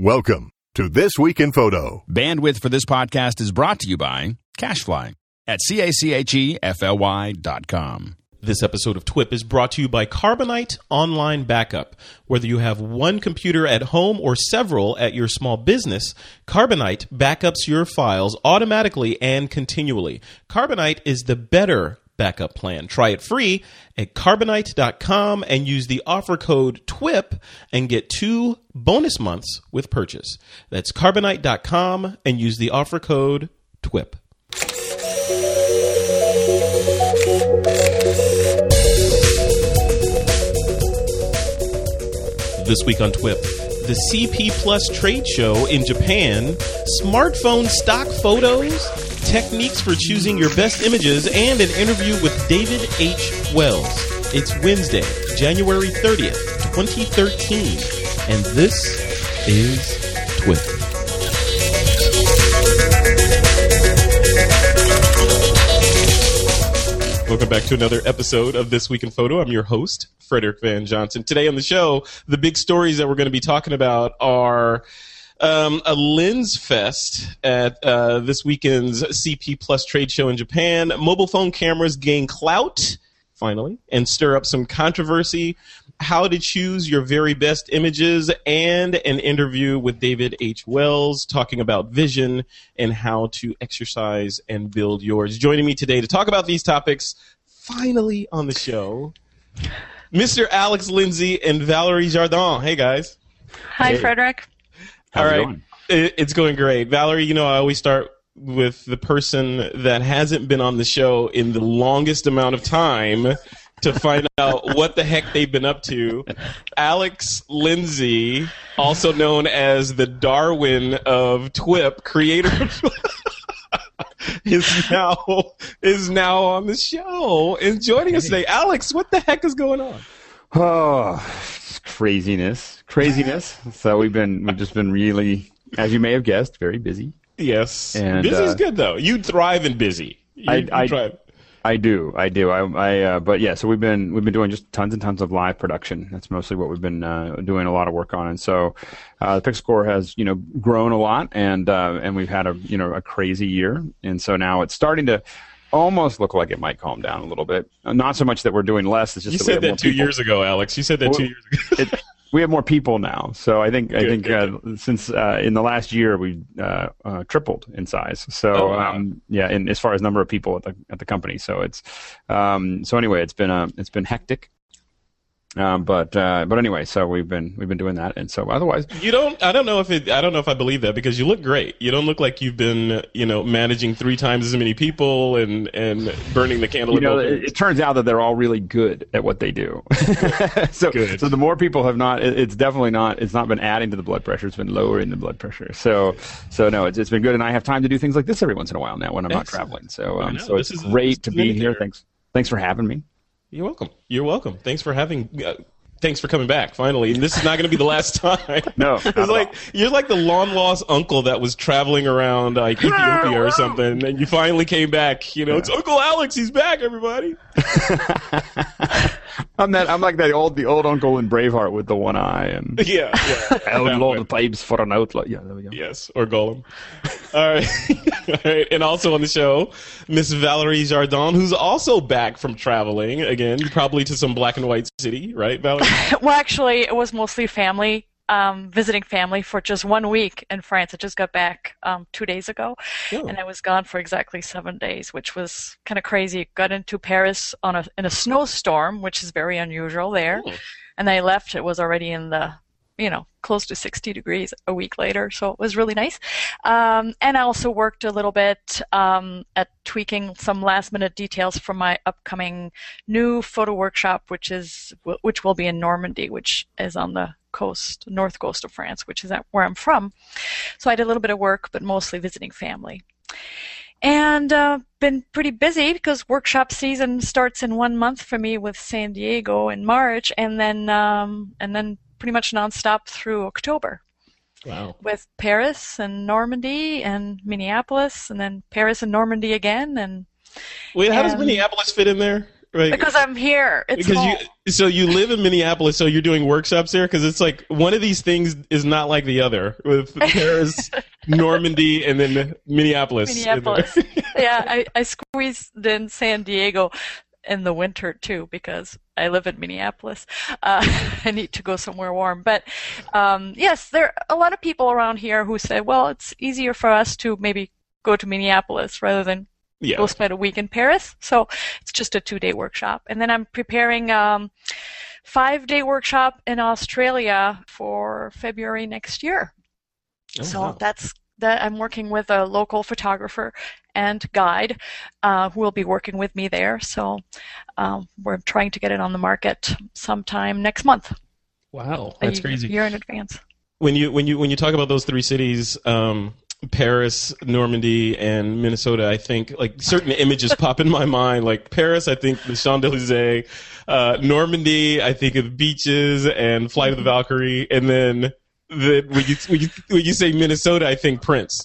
Welcome to This Week in Photo. Bandwidth for this podcast is brought to you by CacheFly at C-A-C-H-E-F-L-Y dot com. This episode of TWIP is brought to you by Carbonite Online Backup. Whether you have one computer at home or several at your small business, Carbonite backups your files automatically and continually. Carbonite is the better backup plan. Try it free at carbonite.com and use the offer code TWIP and get two bonus months with purchase. That's carbonite.com and use the offer code TWIP. This week on TWIP, the CP Plus trade show in Japan, smartphone stock photos, techniques for choosing your best images, and an interview with David H. Wells. It's Wednesday, January 30th, 2013, and this is TWIP. Welcome back to another episode of This Week in Photo. I'm your host, Frederick Van Johnson. Today on the show, the big stories that we're going to be talking about are um, a lens fest at uh, this weekend's CP Plus trade show in Japan. Mobile phone cameras gain clout, finally, and stir up some controversy. How to choose your very best images, and an interview with David H. Wells talking about vision and how to exercise and build yours. Joining me today to talk about these topics, finally on the show, Mr. Alex Lindsay and Valerie Jardin. Hey, guys. Hi, Frederick. All right. It, it's going great. Valerie, you know, I always start with the person that hasn't been on the show in the longest amount of time to find out what the heck they've been up to. Alex Lindsay, also known as the Darwin of TWIP, creator is now is now on the show and joining us today. Alex, what the heck is going on? Oh, it's craziness, craziness. so we've been we've just been really, as you may have guessed, very busy. Yes, And, busy is uh, good though. You thrive in busy. You, I- you I- thrive. I do, I do. I, I uh, but yeah. So we've been we've been doing just tons and tons of live production. That's mostly what we've been uh, doing a lot of work on. And so uh, the Pixel has you know grown a lot, and uh, and we've had a you know a crazy year. And so now it's starting to almost look like it might calm down a little bit. Uh, Not so much that we're doing less. It's just You that said that two people. years ago, Alex. You said that Well, two years ago. it, we have more people now. So I think I think good, uh, since uh, in the last year we uh, uh, tripled in size. So Oh, wow. um, yeah, in as far as number of people at the at the company. So it's um, so anyway, it's been uh, it's been hectic. Um, but uh, but anyway, so we've been we've been doing that, and so otherwise, You don't. I don't know if it. I don't know if I believe that because you look great. You don't look like you've been, you know, managing three times as many people and and burning the candle. you at know, both it, ends. it turns out that they're all really good at what they do. so, Good. so the more people have not, it, it's definitely not. It's not been adding to the blood pressure. It's been lowering the blood pressure. So, so no, it's, it's been good, and I have time to do things like this every once in a while now when I'm not traveling. So, um, so it's great to be here. there. Thanks, thanks for having me. You're welcome. You're welcome. Thanks for having. Uh, thanks for coming back finally. And this is not going to be the last time. No, it's like you're like the long lost uncle that was traveling around like Ethiopia or something, and you finally came back. You know, it's Uncle Alex. He's back, everybody. I'm that. I'm like that old, the old uncle in Braveheart with the one eye and Yeah. yeah. outlaw That the pipes for an outlaw. Yeah, there we go. Yes, or Golem. All right. All right. And also on the show, Miss Valerie Jardin, who's also back from traveling again, probably to some black and white city, right, Valerie? Well, actually, it was mostly family, um, visiting family for just one week in France. I just got back um, two days ago, Oh. and I was gone for exactly seven days, which was kind of crazy. Got into Paris on a in a snowstorm, which is very unusual there, Oh. and I left. It was already in the you know, close to 60 degrees a week later. So it was really nice. Um, and I also worked a little bit um, at tweaking some last minute details for my upcoming new photo workshop, which is which will be in Normandy, which is on the coast, north coast of France, which is where I'm from. So I did a little bit of work, but mostly visiting family. And uh, been pretty busy because workshop season starts in one month for me with San Diego in March, and then um, and then pretty much nonstop through October Wow. with Paris and Normandy and Minneapolis, and then Paris and Normandy again, and Wait, how does Um, Minneapolis fit in there? Right. Because I'm here. It's because home. you so you live in Minneapolis, so you're doing workshops there because it's like one of these things is not like the other with Paris, Normandy, and then Minneapolis. Minneapolis. yeah, I, I squeezed in San Diego in the winter too because I live in Minneapolis. Uh, I need to go somewhere warm. But um, yes, there are a lot of people around here who say, well, it's easier for us to maybe go to Minneapolis rather than yeah. go spend a week in Paris. So it's just a two day workshop. And then I'm preparing um five day workshop in Australia for February next year. Oh, so wow. that's that I'm working with a local photographer and guide uh, who will be working with me there. So um, we're trying to get it on the market sometime next month. Wow, a that's year- crazy. year in advance. When you when you when you talk about those three cities, um, Paris, Normandy, and Minnesota, I think like certain images pop in my mind. Like Paris, I think the Champs Elysees. Uh, Normandy, I think of beaches and Flight of the Valkyrie, and then the when you when you when you say Minnesota, I think Prince.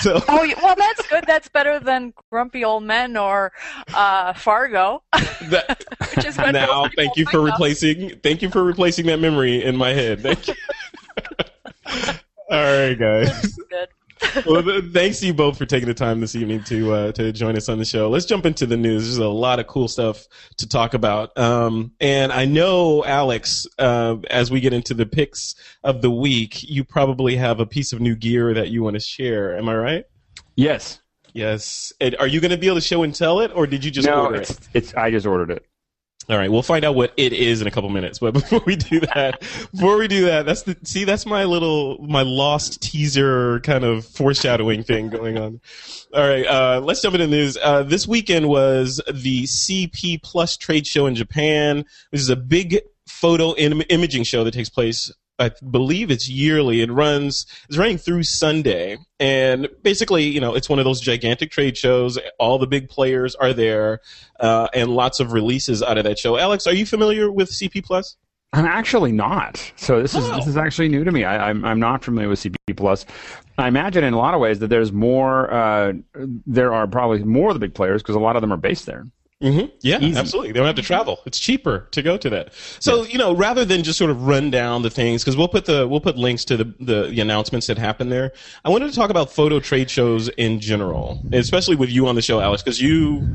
So Oh, well, that's good. That's better than Grumpy Old Men or uh, Fargo, that, which is what now, thank you for replacing thank you for replacing that memory in my head. Thank you. All right, guys. Good. well, thanks to you both for taking the time this evening to uh, to join us on the show. Let's jump into the news. There's a lot of cool stuff to talk about, um, and I know Alex. Uh, as we get into the picks of the week, you probably have a piece of new gear that you want to share. Am I right? Yes. Yes. And are you going to be able to show and tell it, or did you just no, order it's, it? it's. I just ordered it. All right, we'll find out what it is in a couple minutes. But before we do that, before we do that, that's the see that's my little my lost teaser kind of foreshadowing thing going on. All right, uh, let's jump into news. Uh, this weekend was the CP Plus trade show in Japan. This is a big photo Im- imaging show that takes place. I believe it's yearly. It runs. It's running through Sunday, and basically, you know, it's one of those gigantic trade shows. All the big players are there uh, and lots of releases out of that show. Alex, are you familiar with CP Plus? I'm actually not. So this is Oh. this is actually new to me. I, I'm I'm not familiar with CP Plus. I imagine in a lot of ways that there's more. Uh, there are probably more of the big players because a lot of them are based there. Mm-hmm. Yeah, Easy. absolutely. They don't have to travel. It's cheaper to go to that. So you know, rather than just sort of run down the things, because we'll put the we'll put links to the, the the announcements that happen there. I wanted to talk about photo trade shows in general, especially with you on the show, Alex, because you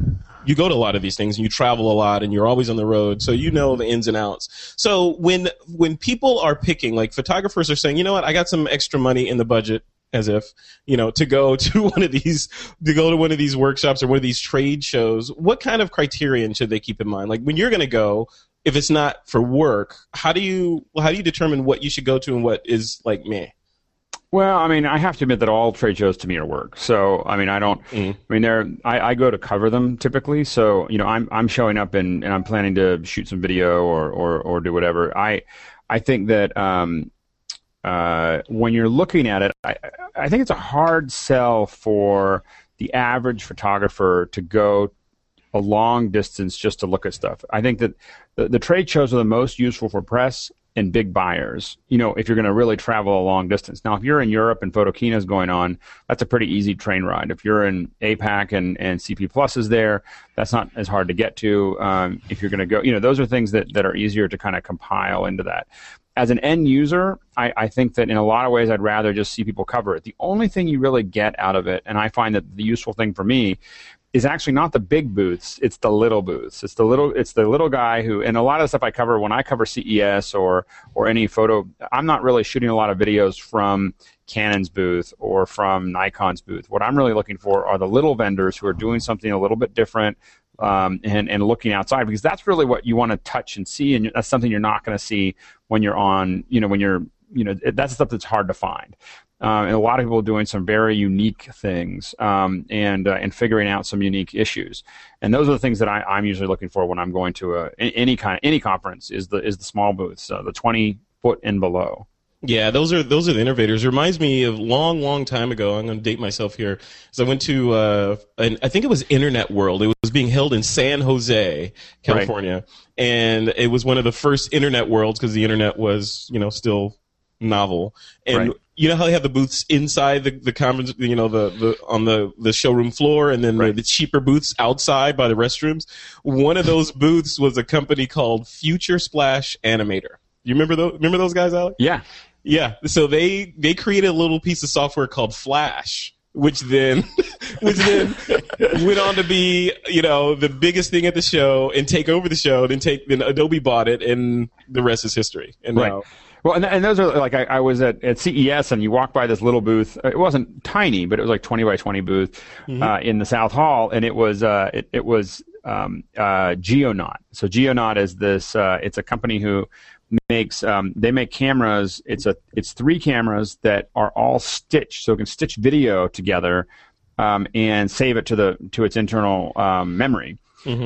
you go to a lot of these things and you travel a lot and you're always on the road, so you know the ins and outs. So when when people are picking, like photographers are saying, you know what, I got some extra money in the budget as if you know to go to one of these to go to one of these workshops or one of these trade shows what kind of criterion should they keep in mind like when you're going to go if it's not for work how do you how do you determine what you should go to and what is like me Well, I mean, I have to admit that all trade shows to me are work. So, I mean, I don't. Mm. I mean, they're. I, I go to cover them typically. So, you know, I'm I'm showing up and, and I'm planning to shoot some video or or or do whatever. I I think that um, uh, when you're looking at it, I I think it's a hard sell for the average photographer to go a long distance just to look at stuff. I think that the, the trade shows are the most useful for press and big buyers. You know, if you're going to really travel a long distance. Now, if you're in Europe and Photokina is going on, that's a pretty easy train ride. If you're in APAC and, and CP Plus is there, that's not as hard to get to. Um, if you're going to go, you know, those are things that, that are easier to kind of compile into that. As an end user, I, I think that in a lot of ways, I'd rather just see people cover it. The only thing you really get out of it, and I find that the useful thing for me is actually not the big booths it's the little booths it's the little it's the little guy who and a lot of the stuff i cover when i cover ces or or any photo i'm not really shooting a lot of videos from canon's booth or from nikon's booth what i'm really looking for are the little vendors who are doing something a little bit different um, and, and looking outside because that's really what you want to touch and see and that's something you're not going to see when you're on you know when you're you know that's stuff that's hard to find um, and a lot of people doing some very unique things um, and uh, and figuring out some unique issues. And those are the things that I, I'm usually looking for when I'm going to a, any kind any conference is the is the small booths, uh, the 20 foot and below. Yeah, those are those are the innovators. It reminds me of long, long time ago. I'm going to date myself here. So I went to, uh, an, I think it was Internet World. It was being held in San Jose, California, and it was one of the first Internet Worlds because the Internet was, you know, still novel, and Right. you know how they have the booths inside the the conference, you know, the, the on the the showroom floor, and then the, Right. the cheaper booths outside by the restrooms. One of those booths was a company called Future Splash Animator. You remember those? Remember those guys, Alex? Yeah. Yeah. So they they created a little piece of software called Flash, which then which then went on to be you know the biggest thing at the show and take over the show. Then take then Adobe bought it, and the rest is history. And Right. now Well, and, and those are like I, I was at, at CES and you walk by this little booth. It wasn't tiny, but it was like 20 by 20 booth uh, in the South Hall, and it was uh, it, it was um, uh, Geonaute. So Geonaute is this. Uh, it's a company who makes um, they make cameras. It's a it's three cameras that are all stitched, so it can stitch video together um, and save it to the to its internal um, memory.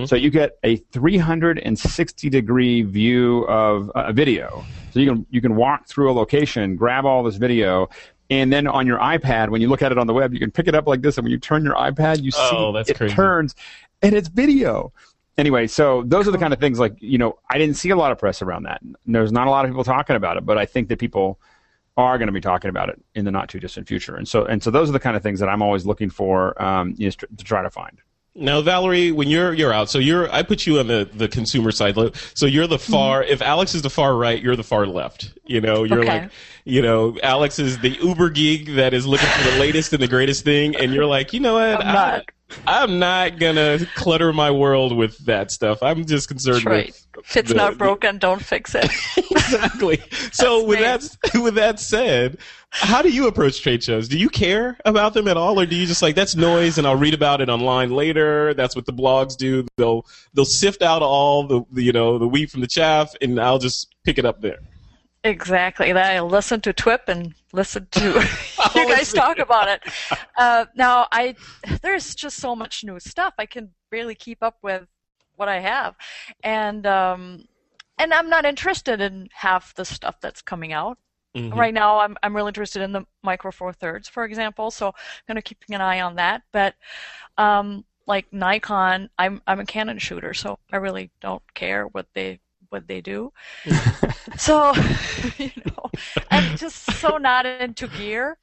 So you get a 360 degree view of a video. So you can you can walk through a location, grab all this video, and then on your iPad, when you look at it on the web, you can pick it up like this, and when you turn your iPad, you see Oh, that's it crazy. turns, and it's video. Anyway, so those are the kind of things like you know I didn't see a lot of press around that. There's not a lot of people talking about it, but I think that people are going to be talking about it in the not too distant future. And so and so those are the kind of things that I'm always looking for um, is to, to try to find. Now, Valerie, when you're you're out, so you're I put you on the, the consumer side. So you're the far. If Alex is the far right, you're the far left. You know, you're Okay. like, you know, Alex is the Uber geek that is looking for the latest and the greatest thing, and you're like, you know what? I'm not. I, am not gonna clutter my world with that stuff. I'm just concerned right. with If it's the- not broken, don't fix it. exactly. So with that with that said, how do you approach trade shows? Do you care about them at all, or do you just like that's noise and I'll read about it online later? That's what the blogs do. They'll they'll sift out all the you know the wheat from the chaff, and I'll just pick it up there. Exactly. I listen to TWIP and listen to you guys talk about it. Uh, now, I there's just so much new stuff. I can barely keep up with what I have, and um, and I'm not interested in half the stuff that's coming out. Mhm. Right now, I'm I'm really interested in the Micro Four Thirds, for example. So I'm going to keep an eye on that. But um, like Nikon, I'm I'm a Canon shooter, so I really don't care what they what they do. so you know, I'm just so not into gear.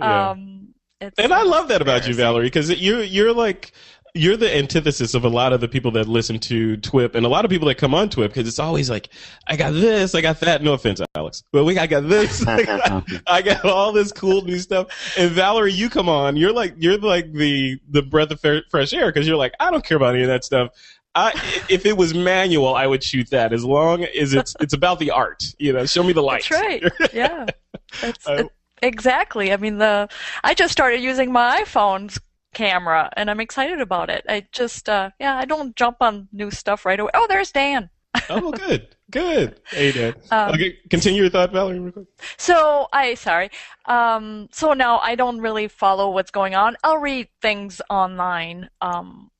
Yeah. Um, it's And I love that about you. Valerie, because you're you're like you're the antithesis of a lot of the people that listen to TWIP and a lot of people that come on TWIP because it's always like, I got this, I got that. No offense, Alex, but we I got this, I got, I got all this cool new stuff. And Valerie, you come on, you're like you're like the the breath of fair, fresh air because you're like, I don't care about any of that stuff. I, if it was manual, I would shoot that as long as it's it's about the art. You know, show me the light. That's right. Yeah. That's Uh, exactly. I mean, the I just started using my iPhone's camera, and I'm excited about it. I just, uh, yeah, I don't jump on new stuff right away. Oh, there's Dan. oh, good, good. Hey, Dan. Um, okay, continue your thought, Valerie. Real quick. So I sorry. Um, so now I don't really follow what's going on. I'll read things online, um,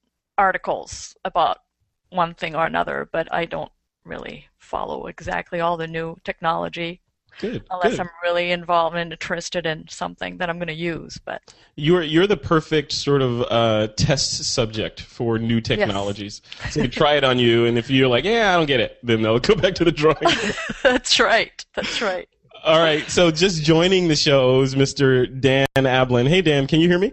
articles about one thing or another, but I don't really follow exactly all the new technology Good. unless good. I'm really involved and interested in something that I'm going to use. But You're you're the perfect sort of uh, test subject for new technologies. So you try it on you, and if you're like, "Yeah, I don't get it," then they'll go back to the drawing. that's right. That's right. All right. So just joining the show is Mr. Dan Ablan. Hey, Dan, can you hear me?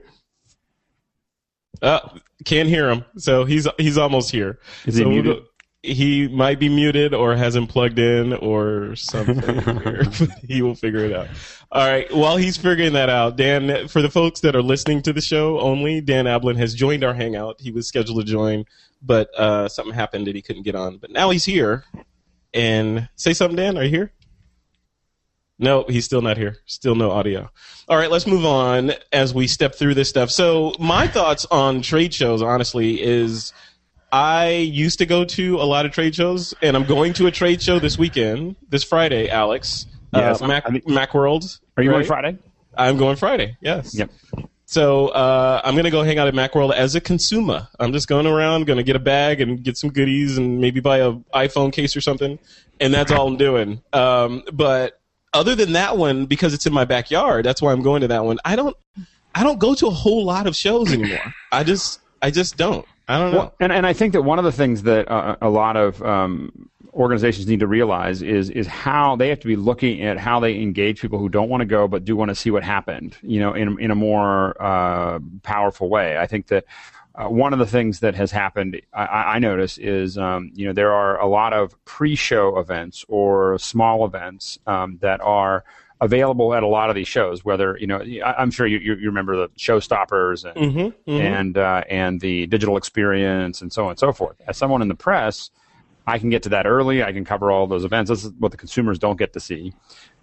Uh, can't hear him. So he's he's almost here. Is he So we'll muted? go- he might be muted or hasn't plugged in or something he will figure it out. All right. While he's figuring that out, Dan, for the folks that are listening to the show only, Dan Ablan has joined our hangout. He was scheduled to join, but uh, something happened that he couldn't get on. But now he's here. And say something, Dan. Are you here? No, he's still not here. Still no audio. All right, let's move on as we step through this stuff. So, my thoughts on trade shows, honestly, is I used to go to a lot of trade shows, and I'm going to a trade show this weekend, this Friday, Alex. Yes, uh, Mac, I think- Macworld. Are you going? Friday? I'm going Friday. Yes. Yep. So uh, I'm gonna go hang out at Macworld as a consumer. I'm just going around, gonna get a bag and get some goodies and maybe buy a iPhone case or something, and that's all I'm doing. Um, but other than that one, because it's in my backyard, that's why I'm going to that one. I don't, I don't go to a whole lot of shows anymore. I just, I just don't. I don't know. Well, and and I think that one of the things that uh, a lot of um, organizations need to realize is is how they have to be looking at how they engage people who don't want to go but do want to see what happened. You know, in in a more uh, powerful way. I think that. Uh, one of the things that has happened, I, I notice, is um, you know there are a lot of pre-show events or small events um, that are available at a lot of these shows. Whether you know, I, am sure you, you, remember the showstoppers and mm-hmm, mm-hmm. and uh, and the digital experience and so on and so forth. As someone in the press, I can get to that early. I can cover all those events. This is what the consumers don't get to see.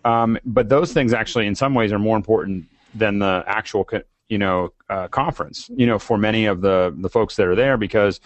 Um, but those things actually, in some ways, are more important than the actual co- you know uh, conference you know for many of the the folks that are there because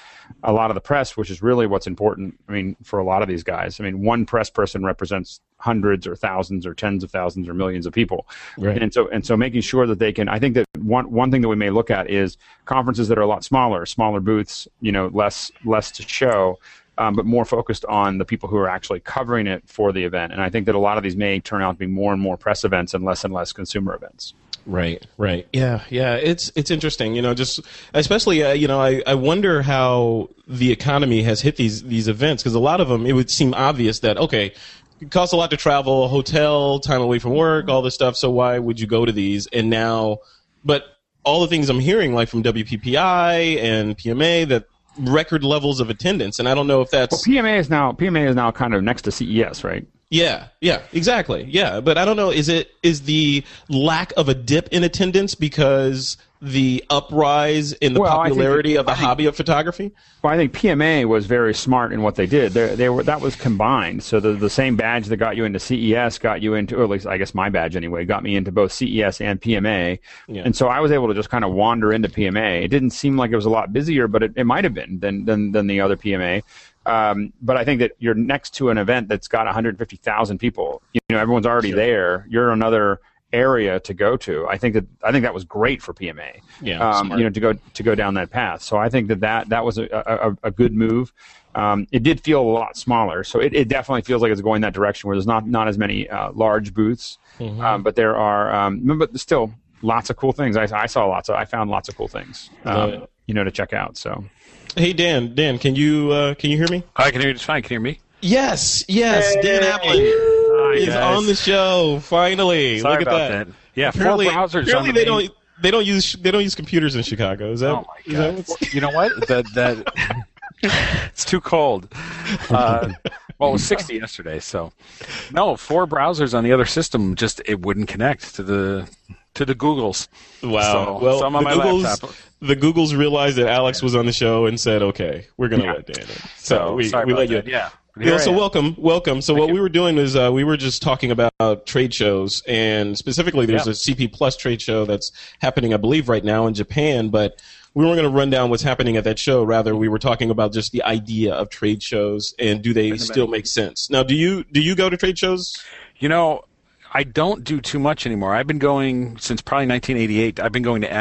a lot of the press which is really what's important i mean for a lot of these guys i mean one press person represents hundreds or thousands or tens of thousands or millions of people right. and so and so making sure that they can i think that one one thing that we may look at is conferences that are a lot smaller smaller booths you know less less to show um, but more focused on the people who are actually covering it for the event. And I think that a lot of these may turn out to be more and more press events and less and less consumer events. Right, right. Yeah, yeah. It's it's interesting, you know, just especially uh, you know, I, I wonder how the economy has hit these these events because a lot of them it would seem obvious that okay, it costs a lot to travel, hotel, time away from work, all this stuff, so why would you go to these? And now but all the things I'm hearing like from WPPI and PMA that record levels of attendance and I don't know if that's well, PMA is now PMA is now kind of next to CES, right? Yeah, yeah, exactly. Yeah, but I don't know. Is it is the lack of a dip in attendance because the uprise in the well, popularity of the think, hobby of photography? Well, I think PMA was very smart in what they did. They, they were that was combined. So the the same badge that got you into CES got you into, or at least I guess my badge anyway, got me into both CES and PMA. Yeah. And so I was able to just kind of wander into PMA. It didn't seem like it was a lot busier, but it, it might have been than than than the other PMA. Um, but I think that you're next to an event that's got 150,000 people. You know, everyone's already sure. there. You're another area to go to. I think that I think that was great for PMA. Yeah, um, you know, to go to go down that path. So I think that that, that was a, a, a good move. Um, it did feel a lot smaller, so it, it, definitely feels like it's going that direction where there's not not as many uh, large booths, mm-hmm. um, but there are. Um, but still, lots of cool things. I, I, saw lots of. I found lots of cool things. Um, you know, to check out. So. Hey Dan, Dan, can you uh, can you hear me? I can hear you just fine. Can you hear me? Yes, yes. Hey. Dan Ablan Hi, is guys. on the show finally. Sorry Look at about that. that. Yeah, apparently, four browsers. apparently on they main- don't they don't use they don't use computers in Chicago. Is that? Oh my is that god! you know what? That that it's too cold. Uh, well, it was 60 yesterday, so no. Four browsers on the other system just it wouldn't connect to the to the Googles. Wow. So, well, some on my Googles laptop. The Googles realized that Alex was on the show and said, "Okay, we're going to Yeah. let Dan in." So, So we we let you. that. Yeah. Yeah, so welcome, welcome. So Thank what you. we were doing is uh, we were just talking about trade shows, and specifically, there's Yeah. a CP Plus trade show that's happening, I believe, right now in Japan. But we weren't going to run down what's happening at that show. Rather, we were talking about just the idea of trade shows and do they still make sense? Now, do you do you go to trade shows? You know, I don't do too much anymore. I've been going since probably 1988. I've been going to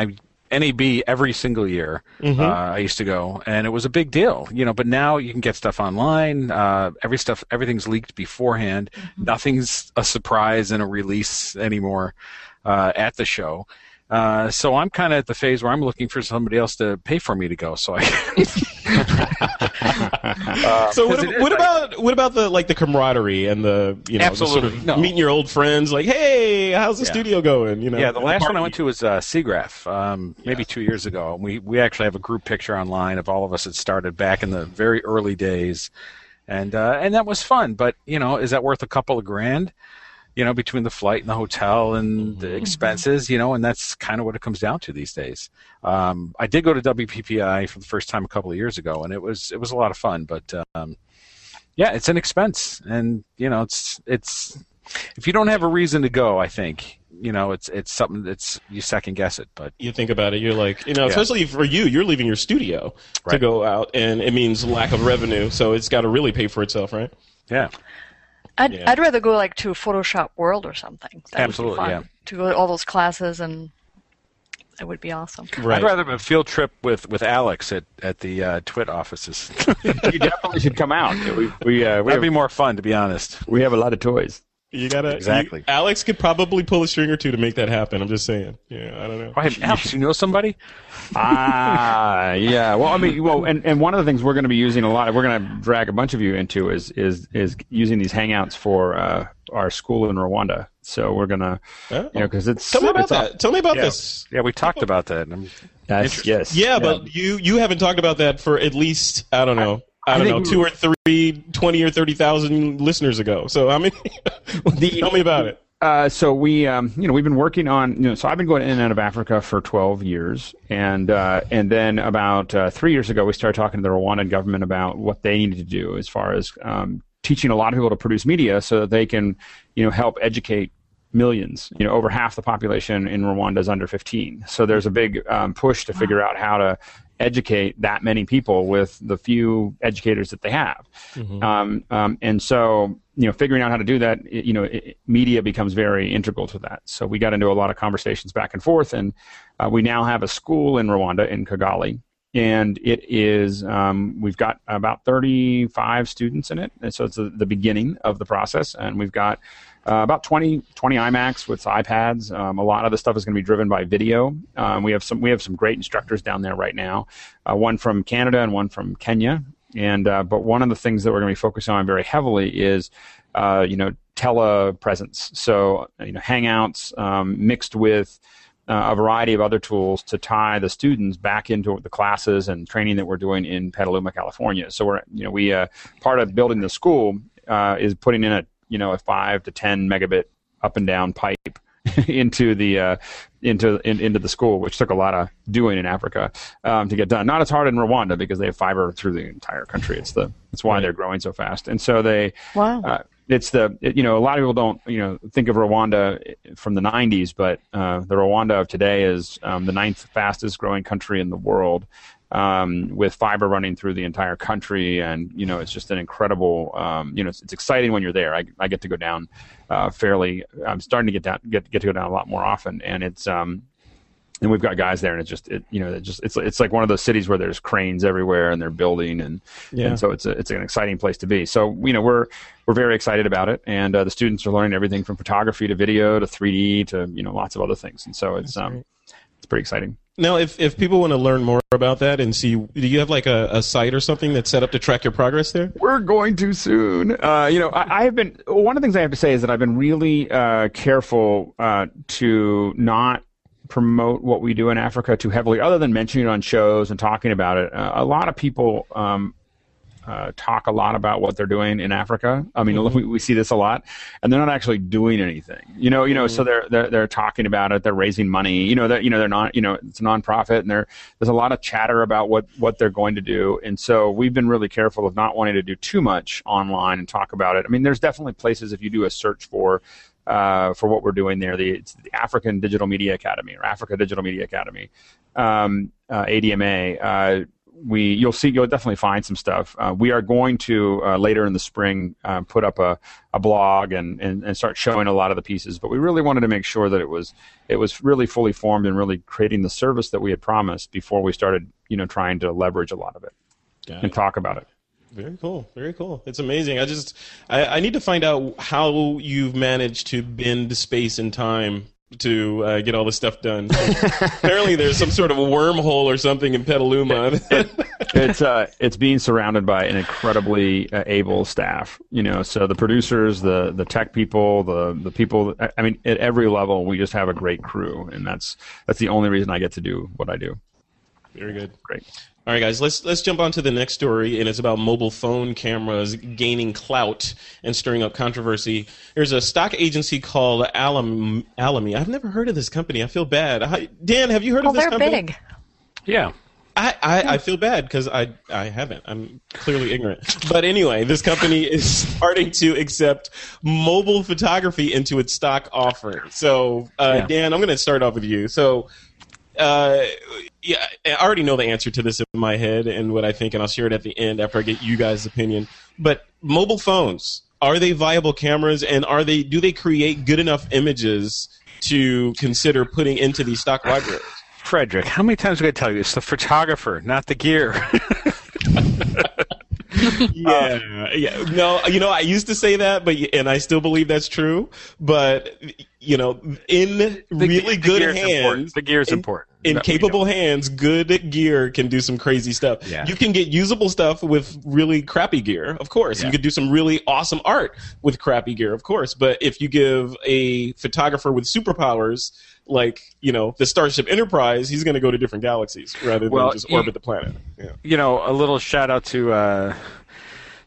NAB every single year. Mm-hmm. Uh, I used to go, and it was a big deal, you know. But now you can get stuff online. Uh, every stuff, everything's leaked beforehand. Nothing's a surprise and a release anymore uh, at the show. Uh, so I'm kind of at the phase where I'm looking for somebody else to pay for me to go, so I. Uh, So what, 'cause it is, what I- about what about the like the camaraderie and the you know the sort of No. meeting your old friends like hey how's the Yeah. studio going you know Yeah, the last one I went to was uh, SIGGRAPH, um, maybe two years ago. We we actually have a group picture online of all of us that started back in the very early days, and uh, and that was fun. But you know, is that worth a couple of grand? You know, between the flight and the hotel and the expenses, you know, and that's kind of what it comes down to these days. Um, I did go to WPPI for the first time a couple of years ago, and it was it was a lot of fun. But um, yeah, it's an expense, and you know, it's it's if you don't have a reason to go, I think you know it's it's something that's you second guess it. But you think about it, you're like, you know, Yeah. especially for you, you're leaving your studio to go out, and it means lack of revenue, so it's got to really pay for itself, right? yeah, I'd, Yeah. I'd rather go like to Photoshop World or something. That Absolutely, would be yeah. To go to all those classes and it would be awesome. Right. I'd rather have a field trip with with Alex at at the uh, Twit offices. you definitely should come out. We we uh, we That'd have, be more fun, to be honest. we have a lot of toys. You gotta Exactly. you- Alex could probably pull a string or two to make that happen. I'm just saying. Yeah, I don't know. Oh, hey, Alex, you know somebody? ah, yeah. Well, I mean, well, and, and one of the things we're going to be using a lot, we're going to drag a bunch of you into is is is using these hangouts for uh, our school in Rwanda. So we're gonna, Oh. you know, because it's Tell me about it's all- that. Tell me about Yeah. this. Yeah, we talked about that. I'm- Yes, yes. Yeah, but you you haven't talked about that for at least I don't know. I, I don't know, two or three, 20 or 30,000 listeners ago. So, I mean, tell me about it. Uh, so we, um, you know, we've been working on, you know, so I've been going in and out of Africa for 12 years, and uh, and then about uh, three years ago, we started talking to the Rwandan government about what they needed to do as far as um, teaching a lot of people to produce media so that they can, you know, help educate millions. You know, over half the population in Rwanda is under 15. So there's a big um, push to figure out how to educate that many people with the few educators that they have. Um, um, and so, you know, figuring out how to do that, it- you know, it, media becomes very integral to that. So we got into a lot of conversations back and forth, and uh, we now have a school in Rwanda in Kigali. And it is, um, we've got about 35 students in it. And so it's the, the beginning of the process. And we've got uh, about 20, 20 iMacs with iPads. Um, a lot of the stuff is going to be driven by video. Um, we have some we have some great instructors down there right now. Uh, one from Canada and one from Kenya. And uh, but one of the things that we're going to be focusing on very heavily is uh, you know telepresence. So you know Hangouts um, mixed with uh, a variety of other tools to tie the students back into the classes and training that we're doing in Petaluma, California. So we're you know we uh, part of building the school uh, is putting in a you know a five to ten megabit up and down pipe into the uh, into in, into the school, which took a lot of doing in Africa um, to get done. Not as hard in Rwanda because they have fiber through the entire country. It's the it's why they're growing so fast. And so they Wow. uh, it's the it- you know a lot of people don't you know think of Rwanda from the 90s, but uh, the Rwanda of today is um, the ninth fastest growing country in the world. Um, with fiber running through the entire country, and you know it's just an incredible. Um, you know, it's, it's exciting when you're there. I, I get to go down uh, fairly. I'm starting to get down, get get to go down a lot more often, and it's um, and we've got guys there, and it's just it, you know, it just it's it's like one of those cities where there's cranes everywhere, and they're building, and Yeah. and so it's a, it's an exciting place to be. So you know, we're we're very excited about it, and uh, the students are learning everything from photography to video to 3D to you know lots of other things, and so it's um, it's pretty exciting. Now, if, if people want to learn more about that and see, do you have like a, a site or something that's set up to track your progress there? We're going to soon. Uh, you know, I, I have been. One of the things I have to say is that I've been really uh, careful uh, to not promote what we do in Africa too heavily, other than mentioning it on shows and talking about it. Uh, a lot of people um, uh, talk a lot about what they're doing in Africa. I mean, we, we see this a lot, and they're not actually doing anything. You know, you know. So they're, they're they're talking about it. They're raising money. You know, that you know they're not. You know, it's a nonprofit, and there's a lot of chatter about what what they're going to do. And so we've been really careful of not wanting to do too much online and talk about it. I mean, there's definitely places if you do a search for. Uh, for what we're doing there, the, it's the African Digital Media Academy or Africa Digital Media Academy, um, uh, ADMA. Uh, we you'll see you'll definitely find some stuff. Uh, we are going to uh, later in the spring uh, put up a, a blog and, and, and start showing a lot of the pieces. But we really wanted to make sure that it was it was really fully formed and really creating the service that we had promised before we started you know trying to leverage a lot of it Got and talk about it. Very cool. Very cool. It's amazing. I just I, I need to find out how you've managed to bend space and time to uh, get all this stuff done. Apparently, there's some sort of a wormhole or something in Petaluma. it's uh, it's being surrounded by an incredibly uh, able staff. You know, so the producers, the the tech people, the the people. I- I mean, at every level, we just have a great crew, and that's that's the only reason I get to do what I do. Very good. Great. All right, guys, let's let's jump on to the next story, and it's about mobile phone cameras gaining clout and stirring up controversy. There's a stock agency called Alam Alamy. I've never heard of this company. I feel bad. Hi, Dan, have you heard Well, of this they're company? big. Yeah. I, I, I feel bad because I, I haven't. I'm clearly ignorant. But anyway, this company is starting to accept mobile photography into its stock offering. So, uh, Yeah. Dan, I'm going to start off with you. So, uh, yeah, I already know the answer to this in my head and what I think, and I'll share it at the end after I get you guys' opinion. But mobile phones are they viable cameras, and are they do they create good enough images to consider putting into these stock libraries? Frederick, how many times do I tell you? It's the photographer, not the gear. yeah, yeah. No, you know, I used to say that, but and I still believe that's true. But you know, in really the good important. hands, The gear's in- important. in That capable hands, good gear can do some crazy stuff. Yeah. You can get usable stuff with really crappy gear, of course. Yeah. You could do some really awesome art with crappy gear, of course. But if you give a photographer with superpowers, like you know the Starship Enterprise, he's going to go to different galaxies rather than Well, just orbit the planet. Yeah. you know, a little shout out to uh,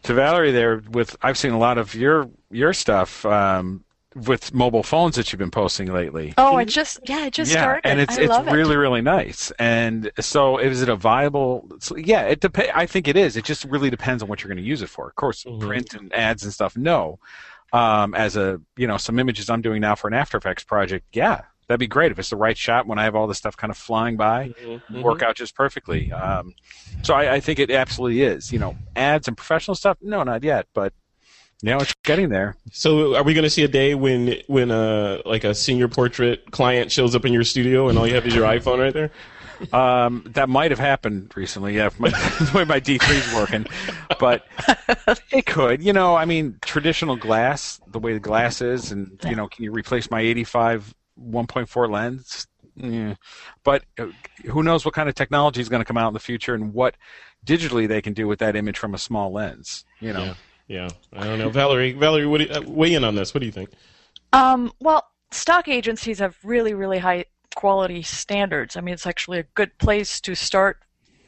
to Valerie there. With I've seen a lot of your your stuff um, with mobile phones that you've been posting lately. Oh, I just yeah, I just yeah, started. and it's I it's love it. really really nice. And so, is it a viable? Yeah, it dep- I think it is. It just really depends on what you're going to use it for. Of course, Mhm. print and ads and stuff. No, um, as a you know, some images I'm doing now for an After Effects project. Yeah, that'd be great if it's the right shot when I have all this stuff kind of flying by Mm-hmm. work out just perfectly. Um, so I, I think it absolutely is. You know, ads and professional stuff. No, not yet, but you know, it's getting there. So, are we going to see a day when when uh like a senior portrait client shows up in your studio and all you have is your iPhone right there? Um, that might have happened recently. Yeah, if my, the way my D three is working, but it could. You know, I mean, traditional glass, the way the glass is, and you know, can you replace my eighty five 1.4 lens? Yeah. But uh, who knows what kind of technology is going to come out in the future and what digitally they can do with that image from a small lens. You know. Yeah. Yeah, I don't know, Valerie. Valerie, what do you, uh, weigh in on this? What do you think? Um, well, stock agencies have really, really high quality standards. I mean, it's actually a good place to start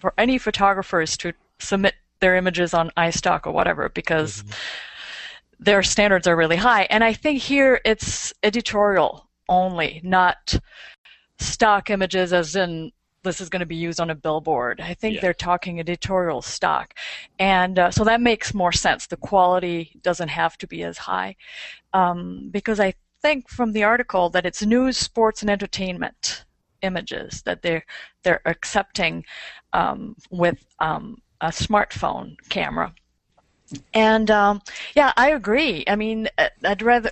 for any photographers to submit their images on iStock or whatever because their standards are really high. And I think here it's editorial only, not stock images as in this is going to be used on a billboard. I think Yeah. they're talking editorial stock. And uh, so that makes more sense. The quality doesn't have to be as high. Um, because I think from the article that it's news, sports, and entertainment images that they're, they're accepting um, with um, a smartphone camera. And um, yeah, I agree. I mean, I- I'd rather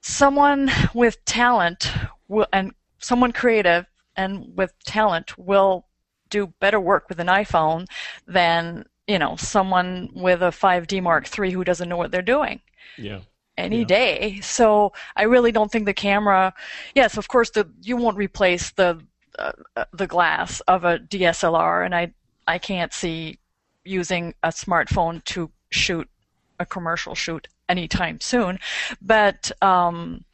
someone with talent will, and someone creative and with talent will do better work with an iPhone than you know someone with a 5D Mark III who doesn't know what they're doing Yeah. any Yeah. day. So I really don't think the camera. Yes, of course, the you won't replace the uh, uh, the glass of a DSLR, and I I can't see using a smartphone to shoot a commercial shoot anytime soon. But um,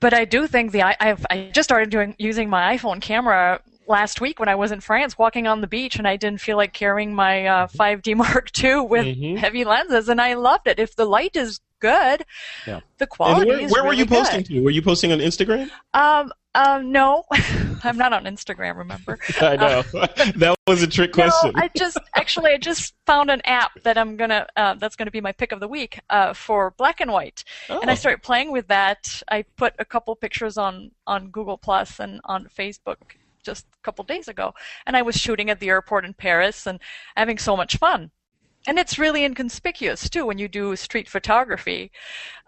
but I do think the I I've, I just started doing using my iPhone camera last week when I was in France walking on the beach and I didn't feel like carrying my uh, 5D Mark II with Mhm. heavy lenses and I loved it. If the light is good, Yeah. the And quality where, is where were really you posting good. to? Were you posting on Instagram? Um, um, no, I'm not on Instagram. Remember? I know that was a trick question. No, I just actually I just found an app that I'm gonna uh, that's gonna be my pick of the week uh, for black and white, and I Oh. started playing with that. I put a couple pictures on on Google Plus and on Facebook just a couple days ago, and I was shooting at the airport in Paris and having so much fun. And it's really inconspicuous too when you do street photography.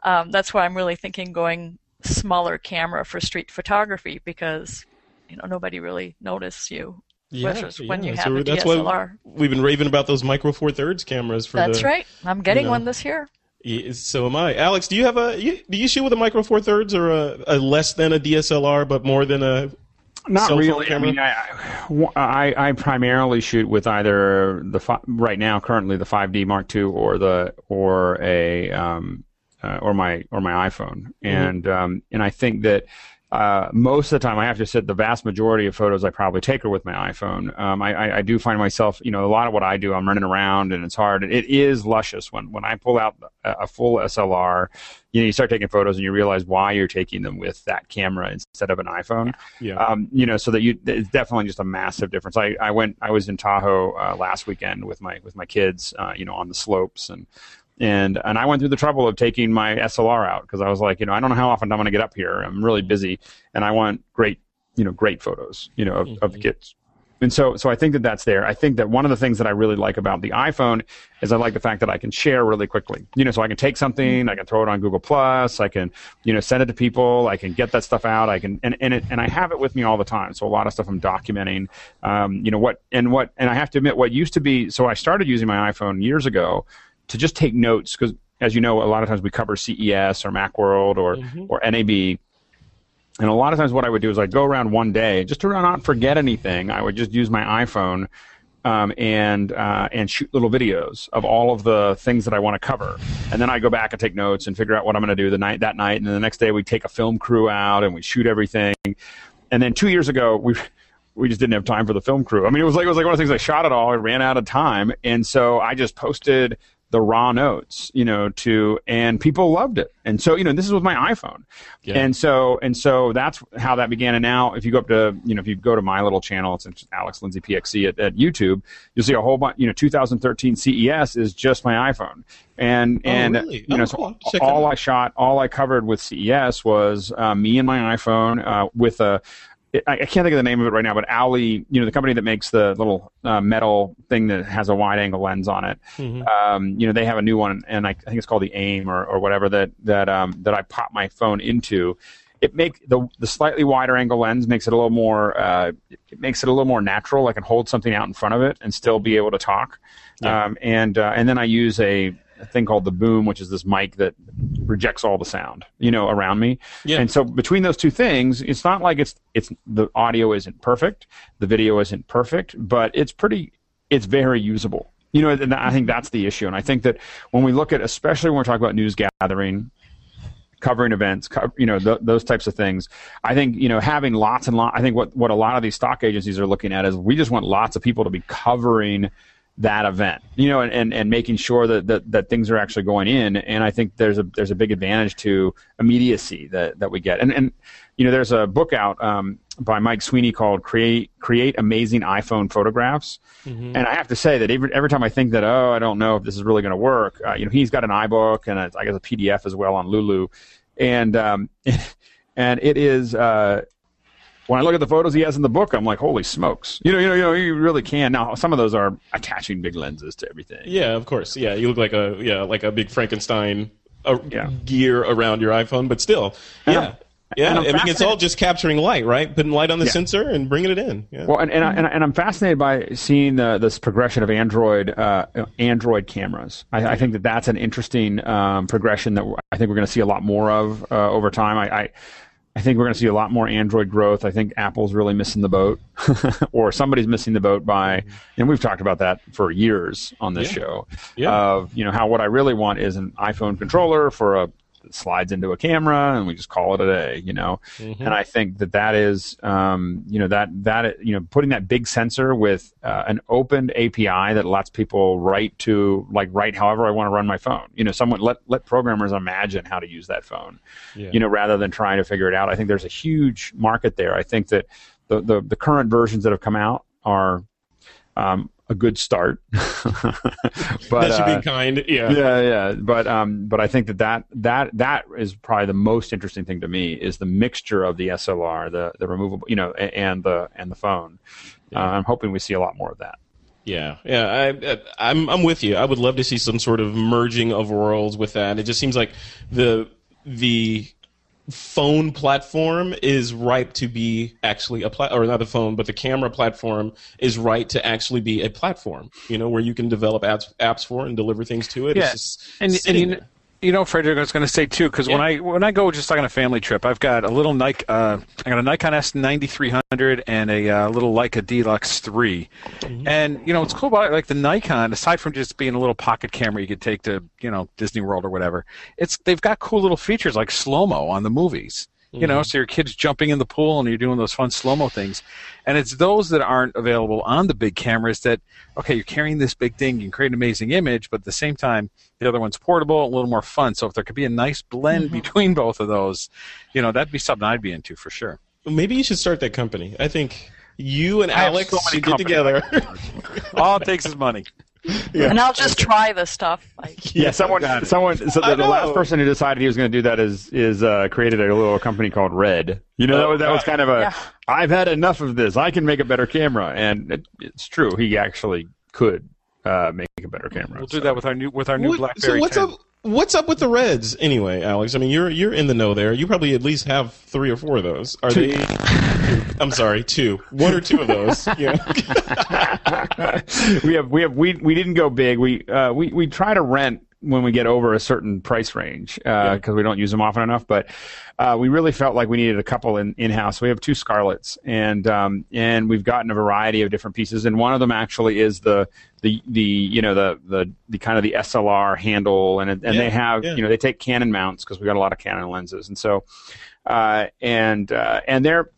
Um, that's why I'm really thinking going smaller camera for street photography because you know nobody really notices you versus when you have a that's DSLR. why we've been raving about those micro four thirds cameras for That's the. right. I'm getting know. one this year. Yeah, So am I. Alex, do you have a? You, do you shoot with a micro four thirds or a, a less than a DSLR, but more than a? Not cell phone really. I mean, I, I I primarily shoot with either the fi- right now currently the 5D Mark II or the or a um, uh, or my or my iPhone, and um, and I think that. Uh, most of the time, I have to say the vast majority of photos I probably take are with my iPhone. Um, I, I, I do find myself, you know, a lot of what I do, I'm running around and it's hard. It is luscious when, when I pull out a, a full SLR. You know, you start taking photos and you realize why you're taking them with that camera instead of an iPhone Yeah. um, you know, so that you it's definitely just a massive difference. I, I went I was in Tahoe uh, last weekend with my with my kids, uh, you know, on the slopes and and and I went through the trouble of taking my SLR out because I was like, you know, I don't know how often I'm going to get up here. I'm really busy, and I want great, you know, great photos, you know, of, of the kids. and so so I think that that's there. I think that one of the things that I really like about the iPhone is I like the fact that I can share really quickly. You know, so I can take something, I can throw it on Google Plus, I can you know send it to people, I can get that stuff out, I can and and it, and I have it with me all the time. So a lot of stuff I'm documenting. Um, you know what and what and I have to admit what used to be. So I started using my iPhone years ago to just take notes because as you know, a lot of times we cover CES or MacWorld or or NAB. And a lot of times, what I would do is I'd go around one day just to not forget anything. I would just use my iPhone um, and uh, and shoot little videos of all of the things that I want to cover, and then I go back and take notes and figure out what I'm going to do the night that night. And then the next day we take a film crew out and we shoot everything. And then two years ago we we just didn't have time for the film crew. I mean, it was like it was like one of the things I shot it all. I ran out of time, and so I just posted the raw notes, you know, to and people loved it. And so, you know, this is with my iPhone. Yeah. And so and so that's how that began. And now if you go up to, you know, if you go to my little channel, it's Alex Lindsay PXC at, at YouTube, you'll see a whole bunch, you know, 2013 CES is just my iPhone. And Oh, and really? you know, Oh, so cool. All. I shot, all I covered with CES was uh, me and my iPhone uh, with a I, I can't think of the name of it right now, but Owly, you know, the company that makes the little uh, metal thing that has a wide angle lens on it. Mm-hmm. Um, you know, they have a new one, and I, I think it's called the AIM or, or whatever that that um, that I pop my phone into. It make the the slightly wider angle lens makes it a little more. Uh, it makes it a little more natural. I can hold something out in front of it and still be able to talk. Yeah. Um, and uh, and then I use a, a thing called the boom, which is this mic that rejects all the sound, you know, around me. Yeah. And so between those two things, it's not like it's it's the audio isn't perfect, the video isn't perfect, but it's pretty it's very usable. You know, and I think that's the issue. And I think that when we look at, especially when we're talking about news gathering, covering events, co- you know, th- those types of things. I think you know having lots and lots. I think what what a lot of these stock agencies are looking at is we just want lots of people to be covering that event, you know, and, and, and making sure that, that that things are actually going in. And I think there's a there's a big advantage to immediacy that that we get. And and you know, there's a book out um, by Mike Sweeney called "Create Create Amazing iPhone Photographs." And I have to say that every, every time I think that, oh, I don't know if this is really going to work, uh, you know, he's got an iBook and a, I guess a PDF as well on Lulu, and um, and it is. Uh, when I look at the photos he has in the book, I'm like, holy smokes! You know, you know, you know, you really can. Now, some of those are attaching big lenses to everything. Yeah, of course. Yeah, you look like a yeah, like a big Frankenstein uh, Yeah. gear around your iPhone, but still, yeah, yeah. and I mean, it's all just capturing light, right? Putting light on the Yeah. sensor and bringing it in. Yeah. Well, and and, I, and, I, and I'm fascinated by seeing the, this progression of Android uh, Android cameras. I, I think that that's an interesting um, progression that I think we're going to see a lot more of uh, over time. I, I I think we're going to see a lot more Android growth. I think Apple's really missing the boat, or somebody's missing the boat by, mm-hmm. and we've talked about that for years on this Yeah. show. Yeah. Of you know how what I really want is an iPhone controller for a slides into a camera and we just call it a day. You know, Mm-hmm. and I think that that is, um, you know, that that you know, putting that big sensor with uh, an open API that lets people write to like write however I want to run my phone. You know, someone let let programmers imagine how to use that phone. Yeah. You know, rather than trying to figure it out. I think there's a huge market there. I think that the the, the current versions that have come out are. Um, a good start, but that should uh, be kind. Yeah. yeah, yeah. But um, but I think that, that that that is probably the most interesting thing to me is the mixture of the SLR, the the removable, you know, and the and the phone. Uh, I'm hoping we see a lot more of that. Yeah, yeah, I, I'm I'm with you. I would love to see some sort of merging of worlds with that. It just seems like the the phone platform is ripe to be actually a plat or not the phone, but the camera platform is right to actually be a platform. You know, where you can develop apps apps for and deliver things to it. Yeah, and, and you, there. You know, Frederick, I was going to say too, because when I when I go just like on a family trip, I've got a little Nike, uh, I got a Nikon S9300 and a uh, little Leica D-Lux 3, Mm-hmm. and you know what's cool about it, like the Nikon, aside from just being a little pocket camera you could take to you know Disney World or whatever, it's they've got cool little features like slow mo on the movies. You know, mm-hmm. so your kid's jumping in the pool and you're doing those fun slow mo things. And it's those that aren't available on the big cameras that, okay, you're carrying this big thing, you can create an amazing image, but at the same time, the other one's portable, a little more fun. So if there could be a nice blend mm-hmm. between both of those, you know, that'd be something I'd be into for sure. maybe you should start that company. I think you and I Alex so should get companies. together. All it takes is money. And I'll just try the stuff. Like, Yeah, someone, someone. So the, the last person who decided he was going to do that is is uh, created a little company called Red. You know, that was that was kind of a. Yeah. have had enough of this. I can make a better camera, and it, it's true. He actually could uh, make a better camera. We'll do that with our new with our new What- BlackBerry. so what's 10. up? What's up with the Reds anyway, Alex? I mean, you're you're in the know there. You probably at least have three or four of those. Are they? I'm sorry, two, one or two of those. Yeah. we have we have we we didn't go big. We uh, we we try to rent when we get over a certain price range because we don't use them often enough. But uh, we really felt like we needed a couple in in house. We have two Scarlets, and um, and we've gotten a variety of different pieces. And one of them actually is the the the you know the the, the kind of the SLR handle, and and Yeah, they have yeah. you know they take Canon mounts because we got a lot of Canon lenses, and so uh, and uh, and they're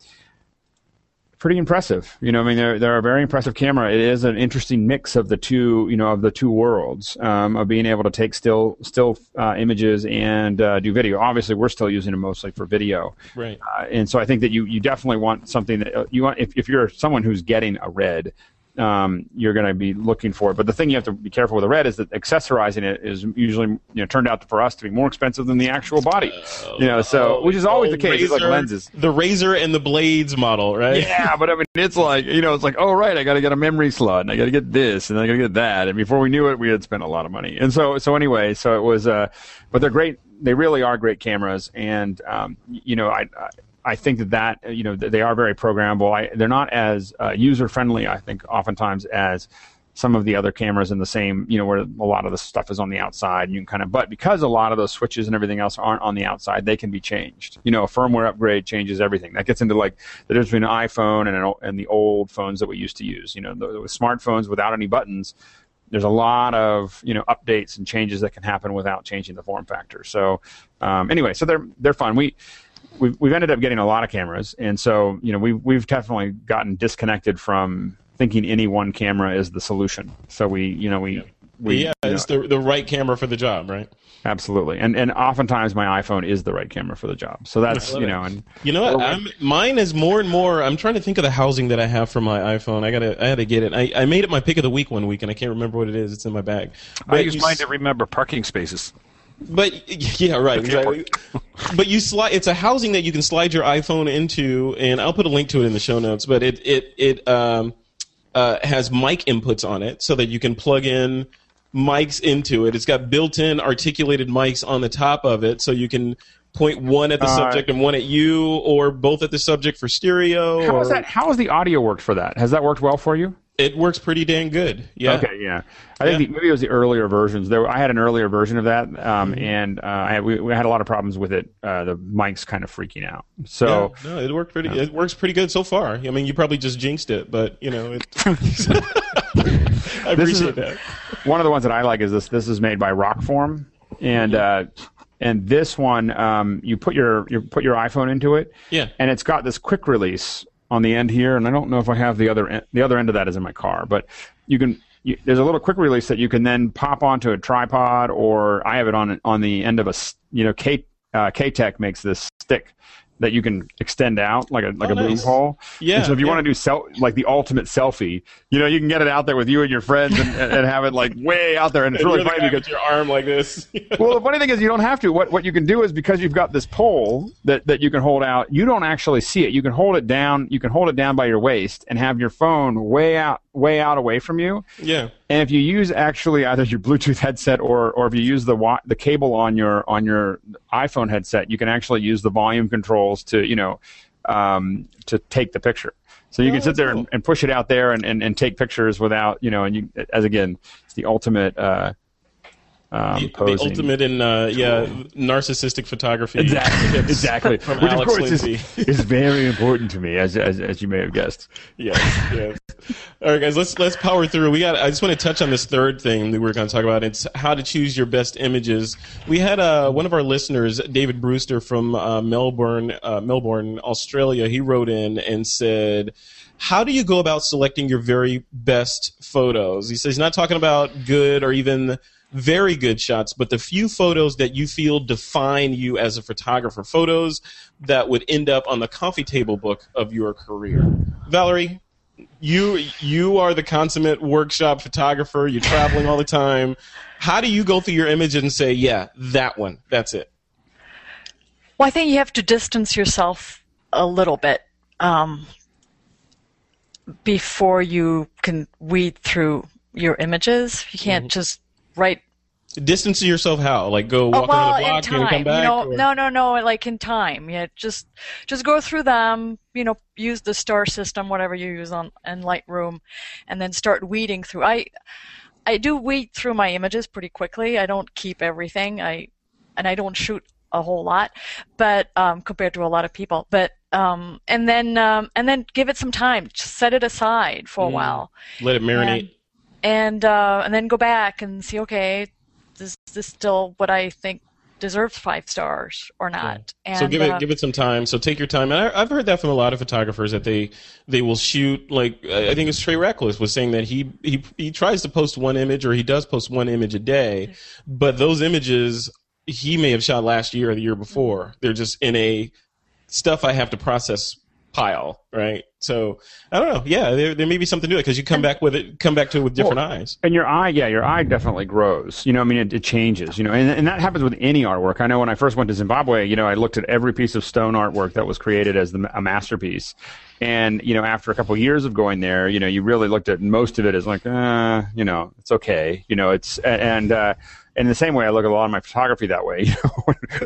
pretty impressive. You know, I mean, they're they're a very impressive camera. It is an interesting mix of the two, you know, of the two worlds um, of being able to take still still uh, images and uh, do video. Obviously, we're still using them mostly for video, Right. uh, and so I think that you you definitely want something that uh, you want if if you're someone who's getting a red. Um, you're going to be looking for it, but the thing you have to be careful with the red is that accessorizing it is usually you know turned out for us to be more expensive than the actual body, you know. So which is always the case. It's like lenses. The razor and the blades model, right? Yeah, but I mean, it's like you know, it's like, oh right, I got to get a memory slot, and I got to get this, and I got to get that, and before we knew it, we had spent a lot of money. And so, so anyway, so it was, uh, but they're great. They really are great cameras, and um, you know, I. I I think that that uh, you know they are very programmable. I, they're not as uh, user friendly. I think oftentimes as some of the other cameras in the same, you know, where a lot of the stuff is on the outside. And you can kind of, but because a lot of those switches and everything else aren't on the outside, they can be changed. You know, a firmware upgrade changes everything. That gets into like the difference between an iPhone and an, and the old phones that we used to use. You know, the, with smartphones without any buttons, there's a lot of you know updates and changes that can happen without changing the form factor. So um, anyway, so they're they're fun. We we've we've ended up getting a lot of cameras, and so you know we've we've definitely gotten disconnected from thinking any one camera is the solution. So we you know we. We, yeah, you uh, know, it's the the right camera for the job, right? absolutely, and and oftentimes my iPhone is the right camera for the job. So that's you it. know, and You know what? I'm, mine is more and more. I'm trying to think of the housing that I have for my iPhone. I gotta, I had to get it. I, I made it my pick of the week one week, and I can't remember what it is. It's in my bag. I use mine s- to remember parking spaces. But yeah, right, exactly. but you slide. It's a housing that you can slide your iPhone into, and I'll put a link to it in the show notes. But it it it um, uh, has mic inputs on it, so that you can plug in mics into it. It's got built-in articulated mics on the top of it, so you can point one at the Uh, subject and one at you, or both at the subject for stereo. how or, is that? How has the audio worked for that? Has that worked well for you? It works pretty dang good. Yeah. Okay, yeah. I think the, maybe it was the earlier versions. There, I had an earlier version of that, um, Mm-hmm. and uh, I had, we, we had a lot of problems with it. Uh, the mic's kind of freaking out. So Yeah, no, it worked pretty. It works pretty good so far. I mean, you probably just jinxed it, but you know, it, I appreciate that. one of the ones that I like is this. This is made by Rockform, and uh, and this one um, you put your you put your iPhone into it, Yeah. and it's got this quick release on the end here, and I don't know if I have the other end, the other end of that is in my car, but you can. You, there's a little quick release that you can then pop onto a tripod, or I have it on on the end of a you know K uh, K-Tek makes this stick that you can extend out like a like Oh, a boom nice. hole. Yeah, And so if you yeah. want to do sel- like the ultimate selfie, you know, you can get it out there with you and your friends and, and, and have it like way out there, and it's And really funny because your arm like this. well, the funny thing is you don't have to. What what you can do is because you've got this pole that, that you can hold out, you don't actually see it. You can hold it down. You can hold it down by your waist and have your phone way out way out away from you. yeah. And if you use actually either your Bluetooth headset or, or if you use the wa- the cable on your on your iPhone headset, you can actually use the volume controls to you know um, to take the picture. So you Oh, can sit there cool. and, and push it out there and, and, and take pictures without you know and you as again it's the ultimate uh, um, The, the ultimate in uh, yeah narcissistic photography. Exactly, exactly. From Which Alex of course is, Lindsay. is very important to me, as, as as you may have guessed. Yes, yes. All right, guys, let's let's power through. We got. I just want to touch on this third thing that we are going to talk about. It's how to choose your best images. We had uh, one of our listeners, David Brewster from uh, Melbourne, uh, Melbourne, Australia. He wrote in and said. How do you go about selecting your very best photos? He says he's not talking about good or even very good shots, but the few photos that you feel define you as a photographer, photos that would end up on the coffee table book of your career. Valerie, you you are the consummate workshop photographer. You're traveling all the time. How do you go through your image and say, "Yeah, that one. That's it." Well, I think you have to distance yourself a little bit um, before you can weed through your images. You can't just write Distance yourself how? Like go walk oh, well, around the block and come back? you know, no, no, no, like in time. Yeah, just just go through them. You know, use the star system, whatever you use on in Lightroom, and then start weeding through. I I do weed through my images pretty quickly. I don't keep everything. I and I don't shoot a whole lot, but um, compared to a lot of people. But um, and then um, and then give it some time. Just set it aside for a Mm. while Let it marinate. and uh, and then go back and see okay is this still what I think deserves five stars or not and so give it uh, give it some time. So take your time. And I, I've heard that from a lot of photographers that they they will shoot like I think it's Trey Ratcliff was saying that he he he tries to post one image or he does post one image a day, but those images he may have shot last year or the year before. They're just in a stuff I have to process pile, right? So I don't know. Yeah, there, there may be something to it because you come back with it, come back to it with different eyes. And your eye, yeah, your eye definitely grows. You know, I mean, it, it changes. You know, and, and that happens with any artwork. I know when I first went to Zimbabwe, you know, I looked at every piece of stone artwork that was created as the, a masterpiece. And you know, after a couple of years of going there, you know, you really looked at most of it as like, uh, you know, it's okay. You know, it's and uh, in the same way, I look at a lot of my photography that way.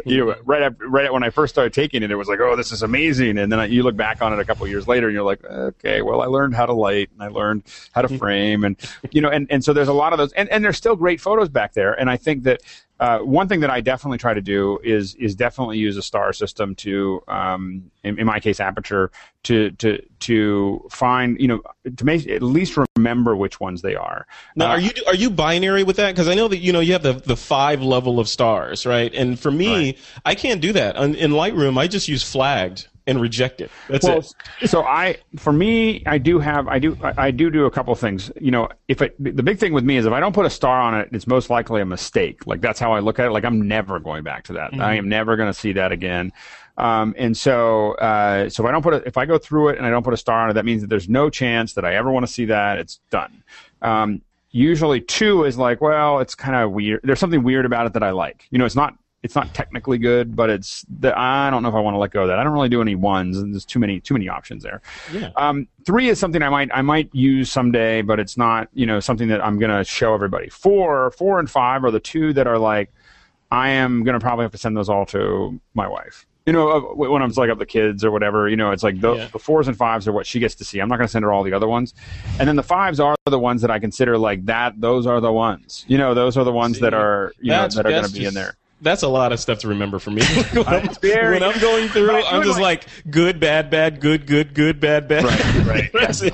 You know, you know mm-hmm. right right when I first started taking it, it was like, oh, this is amazing. And then I, you look back on it a couple of years later, and you're like, okay, well, I learned how to light, and I learned how to mm-hmm. frame, and you know, and and so there's a lot of those, and and there's still great photos back there. And I think that uh, one thing that I definitely try to do is is definitely use a star system to, um, in, in my case, aperture to to to find you know to make at least remember which ones they are. Now, Uh, are you are you binary with that? Because I know that you know you have the the five level of stars, right? And for me, I can't do that in, in Lightroom. I just use flagged and reject it. That's well, it. so I, for me, I do have, I do, I I do do a couple things. You know, if it, the big thing with me is if I don't put a star on it, it's most likely a mistake. Like that's how I look at it. Like I'm never going back to that. I am never going to see that again. Um, and so, uh, so if I don't put it, if I go through it and I don't put a star on it, that means that there's no chance that I ever want to see that. It's done. Um, usually two is like, well, it's kind of weird. There's something weird about it that I like. You know, it's not it's not technically good, but it's the, I don't know if I want to let go of that. I don't really do any ones, and there's too many too many options there. Yeah. Um, three is something I might I might use someday, but it's not you know something that I'm gonna show everybody. Four, four and five are the two that are like I am gonna probably have to send those all to my wife. You know, uh, when I'm like up the kids or whatever, you know, it's like the, Yeah. the fours and fives are what she gets to see. I'm not going to send her all the other ones, and then the fives are the ones that I consider like that. Those are the ones. You know, those are the ones that are you know that are going to be in there. That's a lot of stuff to remember for me. when, I'm, very- when I'm going through, Right, I'm just like, good, bad, bad, good, good, good, bad, bad. Right, right. That's it.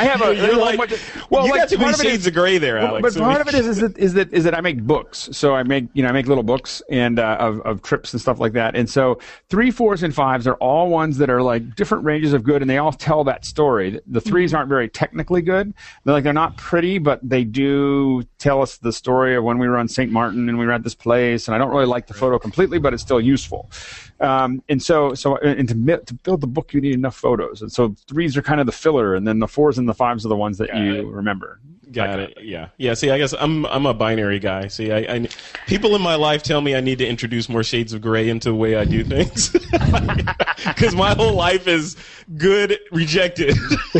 I have a You're like, of- well, you like, got too many part of it is- shades of gray there, Alex. but part of it is, is that is that is that I make books. So I make you know I make little books and uh, of of trips and stuff like that. And so three, fours, and fives are all ones that are like different ranges of good, and they all tell that story. The 3s aren't very technically good. They're like they're not pretty, but they do tell us the story of when we were on St. Martin and we were at this place. And I don't really like the photo completely, but it's still useful. Um, and so, so, and to, to build the book, you need enough photos. And so threes are kind of the filler, and then the fours and the fives are the ones that Got you remember. Got it. Yeah. Yeah. See, I guess I'm I'm a binary guy. See, I, I people in my life tell me I need to introduce more shades of gray into the way I do things because my whole life is good rejected.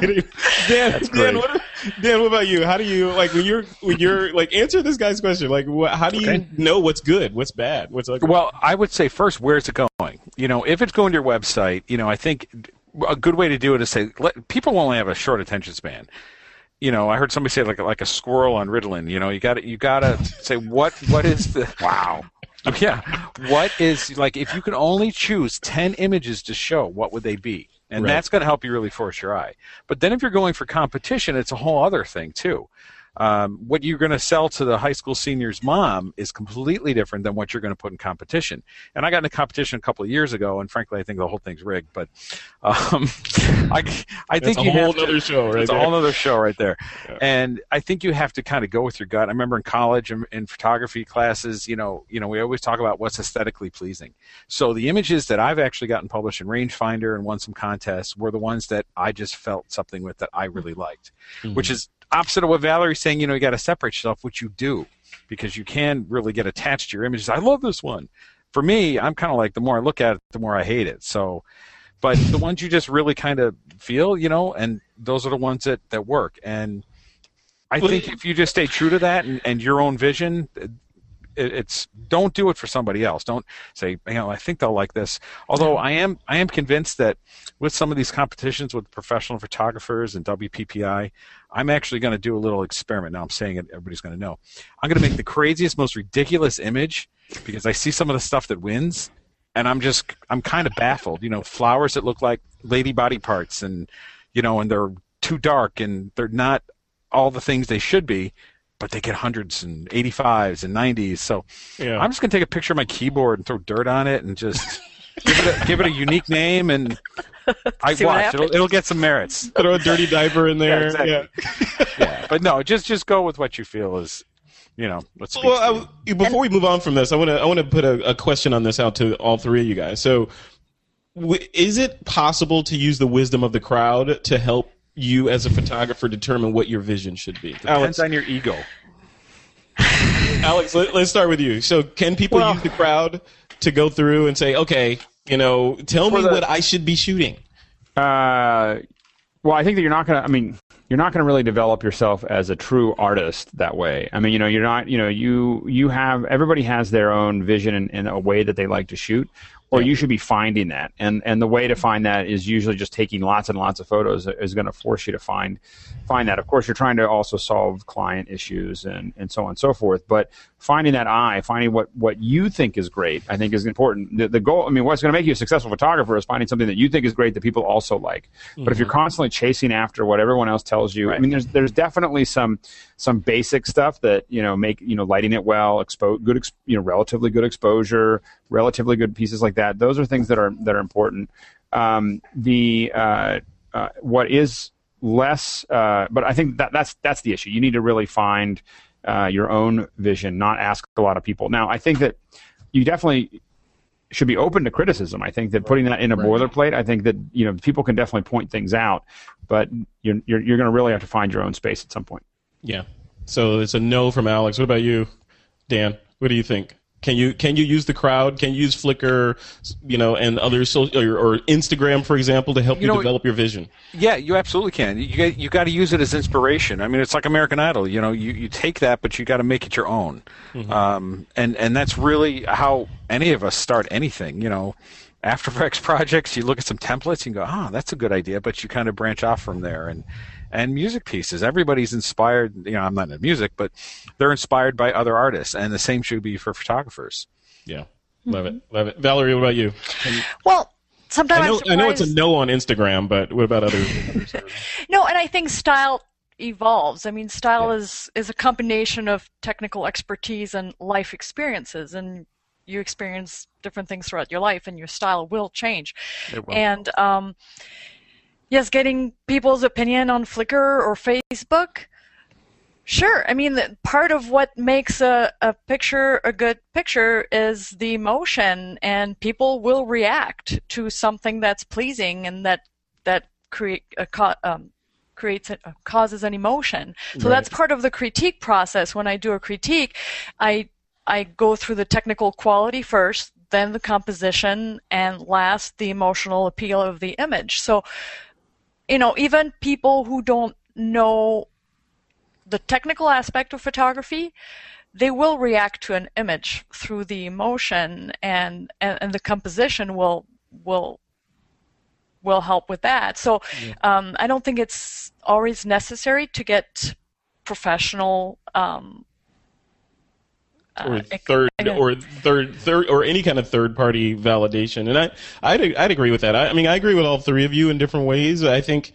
Dan, Dan, what, Dan, what about you? How do you like when you're when you're like answer this guy's question? Like, wh- how do you Okay. know what's good, what's bad, what's like? Well, I would say first, where's it going? You know, if it's going to your website, you know, I think a good way to do it is say let, people only have a short attention span. You know, I heard somebody say like like a squirrel on Ritalin. You know, you got you got to say what what is the wow. Yeah, what is like if you could only choose ten images to show, what would they be? And Right. that's going to help you really force your eye. But then if you're going for competition, it's a whole other thing too. Um, what you're going to sell to the high school senior's mom is completely different than what you're going to put in competition. And I got into competition a couple of years ago, and frankly, I think the whole thing's rigged. But um, I, I think you whole have to- show right it's there. a whole other show right there. Yeah. And I think you have to kind of go with your gut. I remember in college and in photography classes, you know, you know, we always talk about what's aesthetically pleasing. So the images that I've actually gotten published in Rangefinder and won some contests were the ones that I just felt something with that I really liked, which is opposite of what Valerie's saying. You know, you got to separate yourself, which you do, because you can really get attached to your images. I love this one. For me, I'm kind of like the more I look at it, the more I hate it. So, but the ones you just really kind of feel, you know, and those are the ones that that work. And I think if you just stay true to that and, and your own vision, it, it's don't do it for somebody else. Don't say, you know, I think they'll like this. Although I am, I am convinced that with some of these competitions with professional photographers and WPPI, I'm actually going to do a little experiment. Now I'm saying it, everybody's going to know. I'm going to make the craziest, most ridiculous image because I see some of the stuff that wins, and I'm just, I'm kind of baffled. You know, flowers that look like lady body parts, and you know, and they're too dark, and they're not all the things they should be but they get hundreds and 85s and 90s. So Yeah. I'm just going to take a picture of my keyboard and throw dirt on it and just give, it a, give it a unique name and I watch. It'll, it'll get some merits. Throw a dirty diaper in there. Yeah, exactly. Yeah. But no, just just go with what you feel is, you know, what speaks Well, to I you. w- before we move on from this, I want to I want to put a, a question on this out to all three of you guys. So, w- is it possible to use the wisdom of the crowd to help you as a photographer determine what your vision should be? Alex, Depends on your ego. Alex, let, us start with you. So, can people Well- use the crowd to go through and say, okay, you know, tell me the- what I should be shooting? Uh, well, I think that you're not going to. I mean, you're not going to really develop yourself as a true artist that way. I mean, you know, you're not. You know, you you have everybody has their own vision and, and a way that they like to shoot, or you should be finding that. And and the way to find that is usually just taking lots and lots of photos is going to force you to find find that. Of course, you're trying to also solve client issues and and so on and so forth. But finding that eye, finding what what you think is great, I think is important. The, the goal. I mean, what's going to make you a successful photographer is finding something that you think is great that people also like. But if you're constantly chasing after what everyone else tells you, I mean, there's there's definitely some some basic stuff that you know make you know lighting it well, expo- good ex- you know relatively good exposure, relatively good pieces like that. Those are things that are that are important. Um, the uh, uh, what is less, uh, but I think that that's that's the issue. You need to really find uh, your own vision, not ask a lot of people. Now, I think that you definitely should be open to criticism. I think that putting that in a boilerplate, I think that you know people can definitely point things out, but you're you're, you're going to really have to find your own space at some point. Yeah. So it's a no from Alex. What about you, Dan? What do you think? Can you can you use the crowd? Can you use Flickr, you know, and other social or, or Instagram, for example, to help you, You know, develop your vision? Yeah, you absolutely can. You got, you got to use it as inspiration. I mean, it's like American Idol. You know, you, you take that, but you got to make it your own. Um, and and that's really how any of us start anything. You know, After Effects projects, you look at some templates, and go, "Ah, that's a good idea," but you kind of branch off from there. And and music pieces, everybody's inspired. You know, I'm not into music, but they're inspired by other artists, and the same should be for photographers. Yeah, love it, love it. Valerie, what about you? Well, sometimes I know, I'm know it's a no on Instagram, but what about other? others? No, and I think style evolves. I mean, style is is a combination of technical expertise and life experiences, and you experience different things throughout your life, and your style will change. Will. And um, yes, getting people's opinion on Flickr or Facebook. Sure. I mean, part of what makes a, a picture a good picture is the emotion, and people will react to something that's pleasing and that that create a um, creates a, causes an emotion. So that's part of the critique process. When I do a critique, I I go through the technical quality first, then the composition, and last the emotional appeal of the image. So, you know, even people who don't know the technical aspect of photography, they will react to an image through the emotion, and and, and the composition will will will help with that. So, um, I don't think it's always necessary to get professional. Um, or uh, third again- or third third or any kind of third party validation. And i i'd, I'd agree with that. I, I mean i agree with all three of you in different ways. I think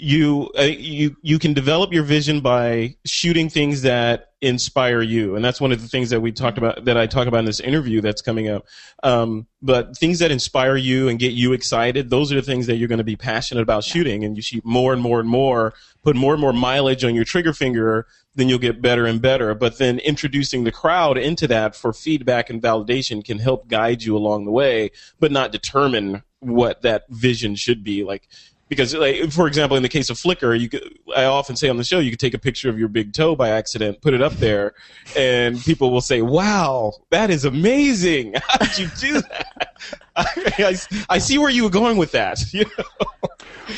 you uh, you you can develop your vision by shooting things that inspire you, and that's one of the things that we talked about that I talk about in this interview that's coming up. Um, but things that inspire you and get you excited, those are the things that you're going to be passionate about shooting, and you shoot more and more and more, put more and more mileage on your trigger finger, then you'll get better and better. But then introducing the crowd into that for feedback and validation can help guide you along the way, but not determine what that vision should be. Like because like for example in the case of flickr you could, i often say on the show you could take a picture of your big toe by accident put it up there and people will say wow that is amazing. How did you do that I, I, I, see where you were going with that you know?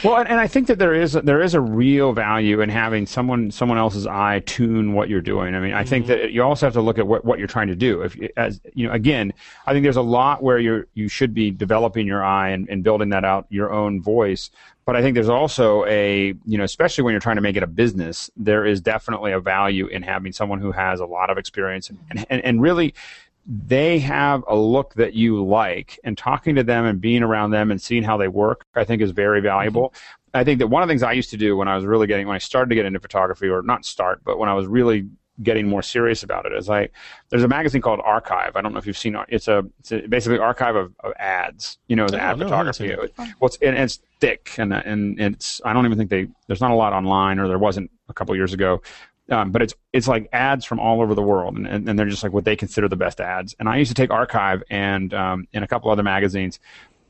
well and, and, i think that there is there is a real value in having someone someone else's eye tune what you're doing i mean i think mm-hmm. that you also have to look at what, what you're trying to do if as you know again i think there's a lot where you're you should be developing your eye and, and building that out your own voice but I think there's also a, you know, especially when you're trying to make it a business, there is definitely a value in having someone who has a lot of experience and, and, and really they have a look that you like and talking to them and being around them and seeing how they work, I think is very valuable. Mm-hmm. I think that one of the things I used to do when I was really getting, when I started to get into photography or not start, but when I was really getting more serious about it is I there's a magazine called Archive. I don't know if you've seen it. It's a, it's a basically archive of, of, ads. You know, the oh, ad no, photography. It. Well, it's, and it's thick and and it's I don't even think they there's not a lot online or there wasn't a couple years ago. Um, but it's it's like ads from all over the world, and, and, and, they're just like what they consider the best ads. And I used to take Archive and um, and a couple other magazines,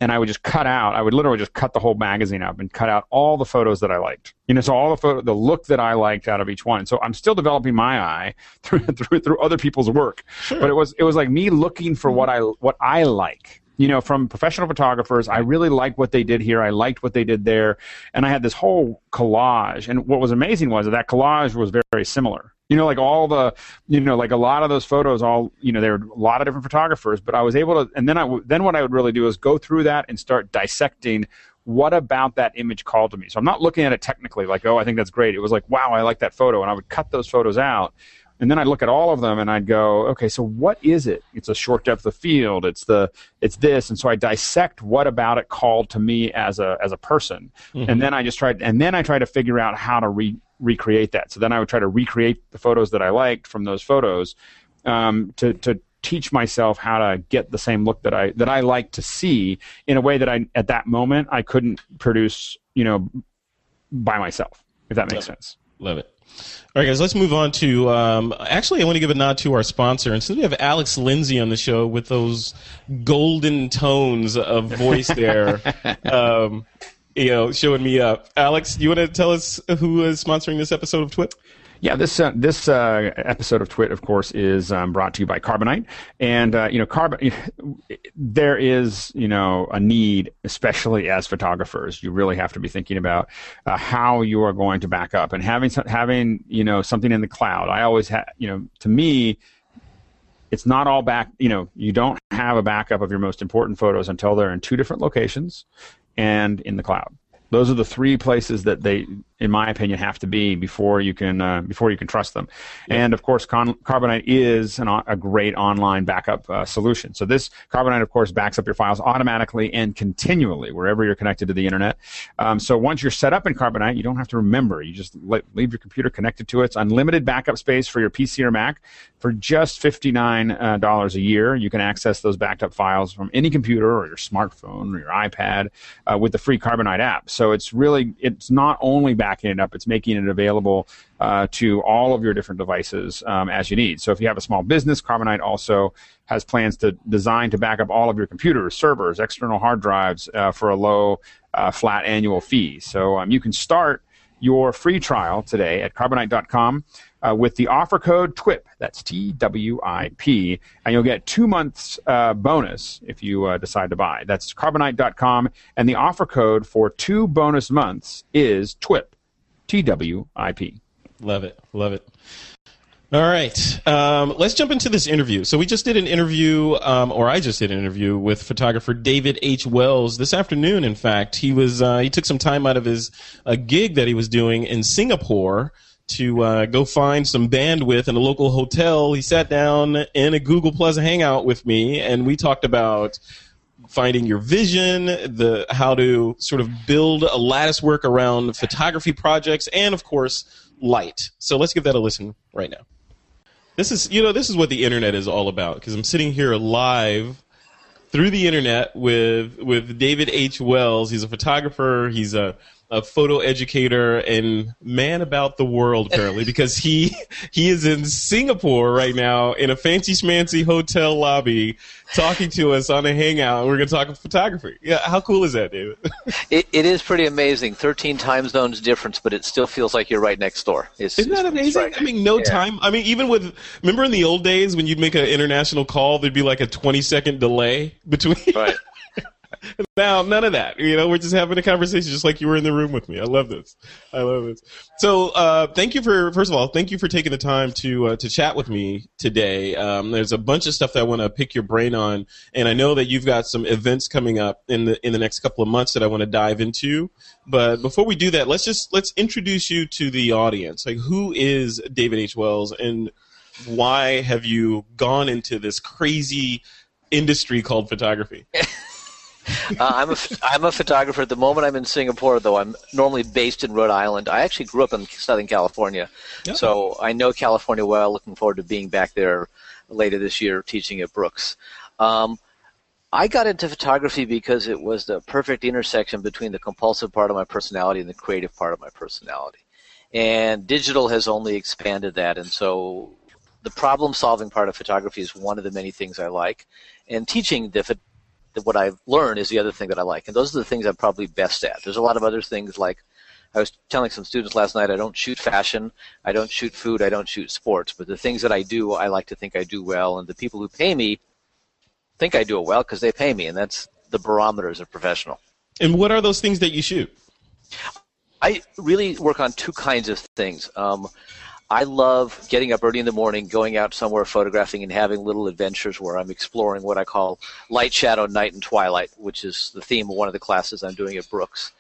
and I would just cut out. I would literally just cut the whole magazine up and cut out all the photos that I liked. You know, so all the photo, the look that I liked out of each one. So I'm still developing my eye through through, through other people's work. Sure. But it was it was like me looking for what I what I like. You know, from professional photographers, I really liked what they did here. I liked what they did there, and I had this whole collage. And what was amazing was that, that collage was very, very similar. You know like all the you know like a lot of those photos all you know there were a lot of different photographers but i was able to and then i then what i would really do is go through that and start dissecting what about that image called to me. So i'm not looking at it technically like oh i think that's great. It was like wow i like that photo. And i would cut those photos out and then I'd look at all of them and I'd go, okay, so what is it? It's a short depth of field. It's the it's this, and so I dissect what about it called to me as a as a person, mm-hmm. and then I just tried and then I try to figure out how to re, recreate that. So then I would try to recreate the photos that I liked from those photos um, to to teach myself how to get the same look that I that I like to see in a way that I at that moment I couldn't produce, you know, by myself. If that makes Love sense. Love it. All right, guys, let's move on to. Um, actually, I want to give a nod to our sponsor. And since we have Alex Lindsay on the show with those golden tones of voice there, um, you know, showing me up. Alex, do you want to tell us who is sponsoring this episode of Twit? Yeah, this uh, this uh, episode of Twit, of course, is um, brought to you by Carbonite, and uh, you know, carbon. There is you know a need, especially as photographers, you really have to be thinking about uh, how you are going to back up and having having you know something in the cloud. I always have you know to me. It's not all back, you know, you don't have a backup of your most important photos until they're in two different locations and in the cloud. Those are the three places that they, in my opinion, have to be before you can uh, before you can trust them. And of course, Con- Carbonite is an, a great online backup uh, solution. So this Carbonite, of course, backs up your files automatically and continually wherever you're connected to the internet. Um, so once you're set up in Carbonite, you don't have to remember. You just leave your computer connected to it. It's unlimited backup space for your PC or Mac for just $59 uh, a year. You can access those backed up files from any computer or your smartphone or your iPad uh, with the free Carbonite app. So it's really it's not only backing it up; it's making it available uh, to all of your different devices um, as you need. So if you have a small business, Carbonite also has plans to design to back up all of your computers, servers, external hard drives uh, for a low uh, flat annual fee. So um, you can start your free trial today at carbonite.com uh, with the offer code TWIP. That's T W I P. And you'll get two months uh, bonus if you uh, decide to buy. That's carbonite.com. And the offer code for two bonus months is TWIP. T W I P. Love it. Love it. All right, um, let's jump into this interview. So we just did an interview, um, or I just did an interview with photographer David H. Wells this afternoon. In fact, he was uh, he took some time out of his a gig that he was doing in Singapore to uh, go find some bandwidth in a local hotel. He sat down in a Google Plus Hangout with me, and we talked about finding your vision, the how to sort of build a lattice work around photography projects, and of course, light. So let's give that a listen right now. This is you know this is what the internet is all about because I'm sitting here live through the internet with with David H. Wells. He's a photographer. He's a a photo educator and man about the world apparently because he he is in Singapore right now in a fancy schmancy hotel lobby talking to us on a hangout and we're going to talk photography. Yeah, how cool is that, David? it, it is pretty amazing. 13 time zones difference, but it still feels like you're right next door. It's, Isn't that amazing? I mean, no Yeah. time. I mean, even with remember in the old days when you'd make an international call, there'd be like a 20 second delay between Right. Now, none of that. You know, we're just having a conversation just like you were in the room with me. I love this. I love this. So, uh, thank you for, first of all, thank you for taking the time to, uh, to chat with me today. Um, there's a bunch of stuff that I want to pick your brain on. And I know that you've got some events coming up in the, in the next couple of months that I want to dive into. But before we do that, let's just, let's introduce you to the audience. Like, who is David H. Wells and why have you gone into this crazy industry called photography? Uh, I'm a I'm a photographer at the moment. I'm in Singapore, though I'm normally based in Rhode Island. I actually grew up in Southern California, so I know California well. Looking forward to being back there later this year, teaching at Brooks. Um, I got into photography because it was the perfect intersection between the compulsive part of my personality and the creative part of my personality. And digital has only expanded that, and so the problem-solving part of photography is one of the many things I like, and teaching the what I've learned is the other thing that I like. And those are the things I'm probably best at. There's a lot of other things like I was telling some students last night I don't shoot fashion, I don't shoot food, I don't shoot sports, but the things that I do, I like to think I do well. And the people who pay me think I do it well because they pay me. And that's the barometer as a professional. And what are those things that you shoot? I really work on two kinds of things. Um, I love getting up early in the morning, going out somewhere photographing, and having little adventures where I'm exploring what I call light, shadow, night, and twilight, which is the theme of one of the classes I'm doing at Brooks.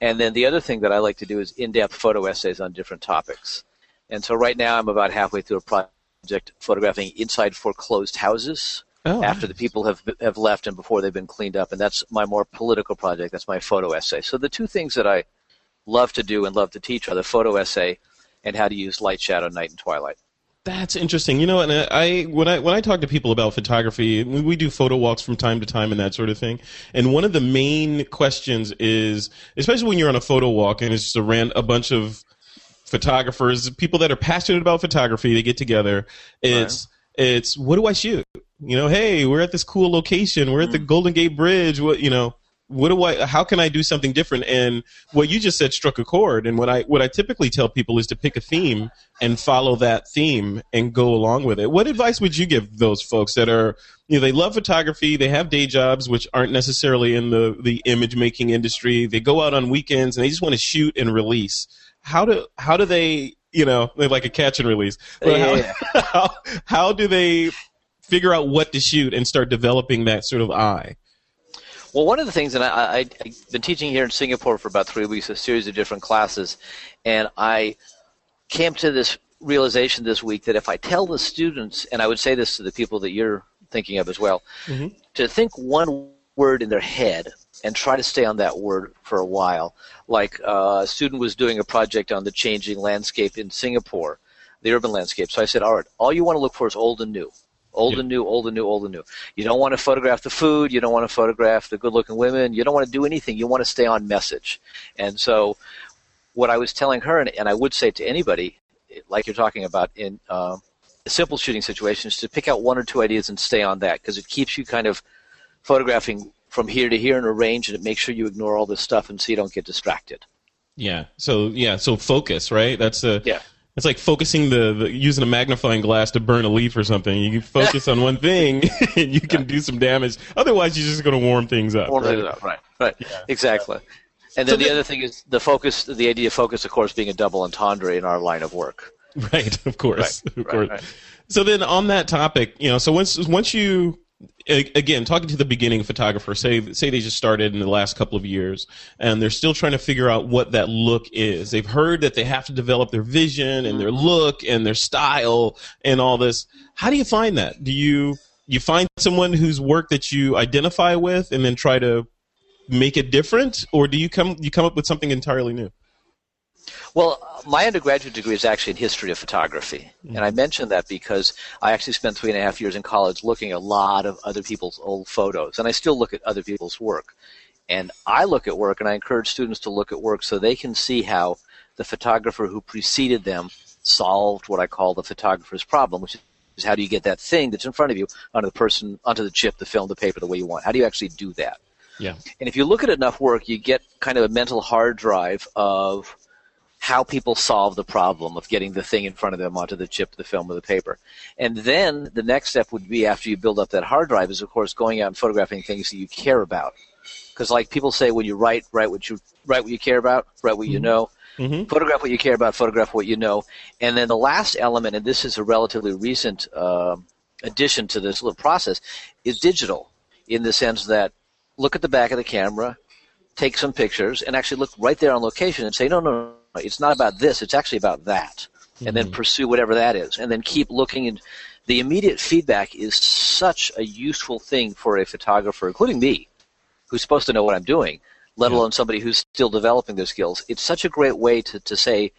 And then the other thing that I like to do is in-depth photo essays on different topics. And so right now I'm about halfway through a project photographing inside foreclosed houses Oh, after the people have have left and before they've been cleaned up, and that's my more political project. That's my photo essay. So the two things that I love to do and love to teach are the photo essay and how to use light, shadow, night, and twilight. That's interesting. You know, and I when I when I talk to people about photography, we, do photo walks from time to time and that sort of thing. And one of the main questions is, especially when you're on a photo walk and it's just a ran a bunch of photographers, people that are passionate about photography, they get together. It's it's what do I shoot? You know, hey, we're at this cool location. We're at the mm. Golden Gate Bridge. What you know? What do I? How can I do something different? And what you just said struck a chord. And what I what I typically tell people is to pick a theme and follow that theme and go along with it. What advice would you give those folks that are you know they love photography, they have day jobs which aren't necessarily in the the image making industry. They go out on weekends and they just want to shoot and release. How do how do they you know they're like a catch and release? Yeah, how, how how do they figure out what to shoot and start developing that sort of eye? Well, one of the things, and I, I, I've been teaching here in Singapore for about three weeks, a series of different classes, and I came to this realization this week that if I tell the students, and I would say this to the people that you're thinking of as well, to think one word in their head and try to stay on that word for a while. Like uh, a student was doing a project on the changing landscape in Singapore, the urban landscape. So I said, all right, all you want to look for is old and new. Old and new, old and new, old and new. You don't want to photograph the food. You don't want to photograph the good-looking women. You don't want to do anything. You want to stay on message. And so, what I was telling her, and, and I would say to anybody, like you're talking about in uh, simple shooting situations, to pick out one or two ideas and stay on that because it keeps you kind of photographing from here to here in a range, and it makes sure you ignore all this stuff and so you don't get distracted. Yeah. So yeah. So focus, right? That's a Yeah. It's like focusing the, the using a magnifying glass to burn a leaf or something. You focus on one thing, and you can do some damage. Otherwise, you're just going to warm things up. Warm right? it up, right? Right. Exactly. And So then the the- other thing is the focus. The idea of focus, of course, being a double entendre in our line of work. Right, of course, Right, of right, course. right. So then, on that topic, you know, so once once you again talking to the beginning photographer, say say they just started in the last couple of years, and they're still trying to figure out what that look is. They've heard that they have to develop their vision and their mm-hmm. look and their style and all this. How do you find that? Do you you find someone whose work that you identify with, and then try to make it different, or do you come you come up with something entirely new? Well, my undergraduate degree is actually in history of photography. Mm. And I mention that because I actually spent three and a half years in college looking at a lot of other people's old photos. And I still look at other people's work. And I look at work and I encourage students to look at work so they can see how the photographer who preceded them solved what I call the photographer's problem, which is how do you get that thing that's in front of you onto the person, onto the chip, the film, the paper, the way you want? How do you actually do that? Yeah. And if you look at enough work, you get kind of a mental hard drive of how people solve the problem of getting the thing in front of them onto the chip, the film, or the paper. And then the next step would be after you build up that hard drive is, of course, going out and photographing things that you care about. Because, like people say, when you write, write what you write what you care about, write what you know. Mhm. Photograph what you care about, photograph what you know. And then the last element, and this is a relatively recent uh, addition to this little process, is digital in the sense that look at the back of the camera, take some pictures, and actually look right there on location and say, no, no, no, it's not about this, it's actually about that. And then mm-hmm. pursue whatever that is. And then keep looking. And the immediate feedback is such a useful thing for a photographer, including me, who's supposed to know what I'm doing, let alone somebody who's still developing their skills. It's such a great way to, to say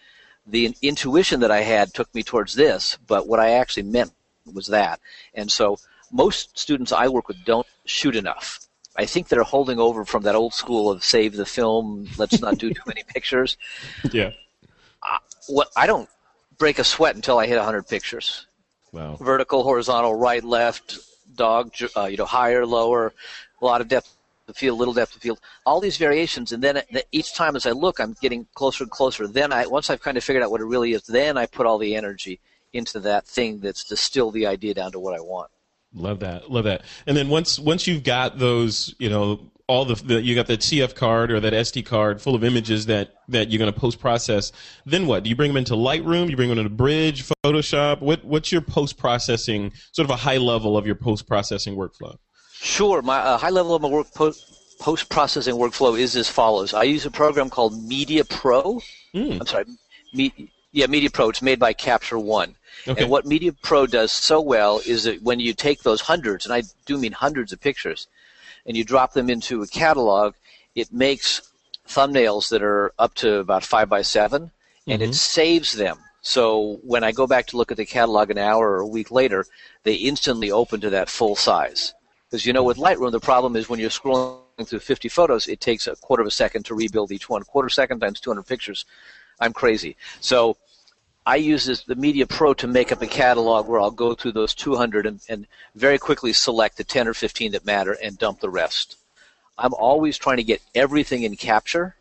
the intuition that I had took me towards this, but what I actually meant was that. And so most students I work with don't shoot enough. I think they're holding over from that old school of save the film, let's not do too many pictures. Yeah. What I don't break a sweat until I hit 100 pictures. Wow. Vertical, horizontal, right, left, dog, uh, you know, higher, lower, a lot of depth of field, little depth of field, all these variations. And then each time as I look, I'm getting closer and closer. Then I, once I've kind of figured out what it really is, then I put all the energy into that thing that's distill the idea down to what I want. Love that. Love that. And then once once you've got those, you know, all the, the you got that CF card or that SD card full of images that that you're going to post process. Then what? Do you bring them into Lightroom? You bring them into Bridge, Photoshop? What what's your post processing sort of a high level of your post processing workflow? Sure. My uh, high level of my work po- post processing workflow is as follows. I use a program called Media Pro. Mm. I'm sorry, Me- yeah, Media Pro. It's made by Capture One. Okay. And what Media Pro does so well is that when you take those hundreds, and I do mean hundreds of pictures, and you drop them into a catalog, it makes thumbnails that are up to about five by 7 and it mm-hmm. saves them. So when I go back to look at the catalog an hour or a week later, they instantly open to that full size. Because you know, with Lightroom, the problem is when you're scrolling through 50 photos, it takes a quarter of a second to rebuild each one. Quarter second times 200 pictures. I'm crazy. So I use this, the Media Pro to make up a catalog where I'll go through those 200 and, and very quickly select the 10 or 15 that matter and dump the rest. I'm always trying to get everything in capture.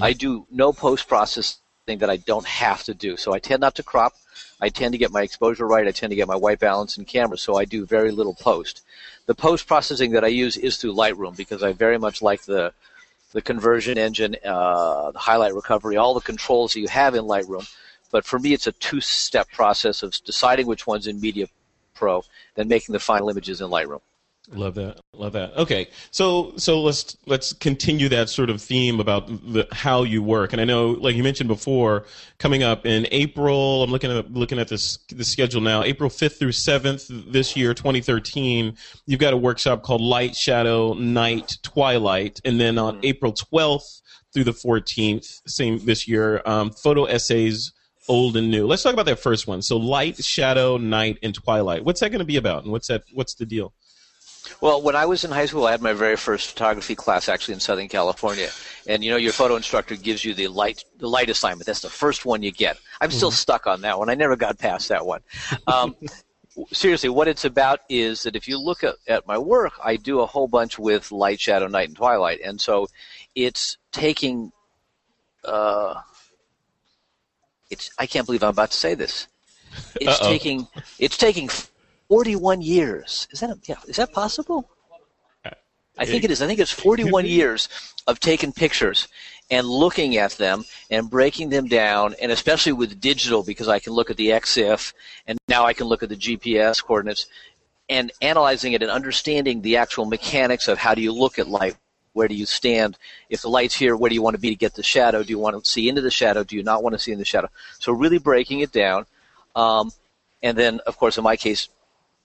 I do no post processing that I don't have to do. So I tend not to crop. I tend to get my exposure right. I tend to get my white balance in camera. So I do very little post. The post processing that I use is through Lightroom because I very much like the the conversion engine, uh, the highlight recovery, all the controls that you have in Lightroom. But for me, it's a two-step process of deciding which one's in Media Pro, then making the final images in Lightroom. Love that. Love that. Okay. So so let's let's continue that sort of theme about the how you work. And I know like you mentioned before, coming up in April, I'm looking at looking at this the schedule now. April 5th through 7th this year, 2013, you've got a workshop called Light, Shadow, Night, Twilight, and then on April 12th through the 14th, same this year, um, photo essays old and new. Let's talk about that first one. So light, shadow, night, and twilight. What's that going to be about, and what's that? What's the deal? Well, when I was in high school, I had my very first photography class actually in Southern California, and you know your photo instructor gives you the light the light assignment. That's the first one you get. I'm still stuck on that one. I never got past that one. Um, seriously, what it's about is that if you look at, at my work, I do a whole bunch with light, shadow, night, and twilight, and so it's taking. Uh, it's I can't believe I'm about to say this. It's Uh-oh. taking it's taking 41 years. Is that a, yeah? Is that possible? Uh, I think it is. I think it's 41 years of taking pictures and looking at them and breaking them down, and especially with digital because I can look at the EXIF and now I can look at the GPS coordinates and analyzing it and understanding the actual mechanics of how do you look at light. Where do you stand? If the light's here, where do you want to be to get the shadow? Do you want to see into the shadow? Do you not want to see in the shadow? So really breaking it down. Um, and then, of course, in my case,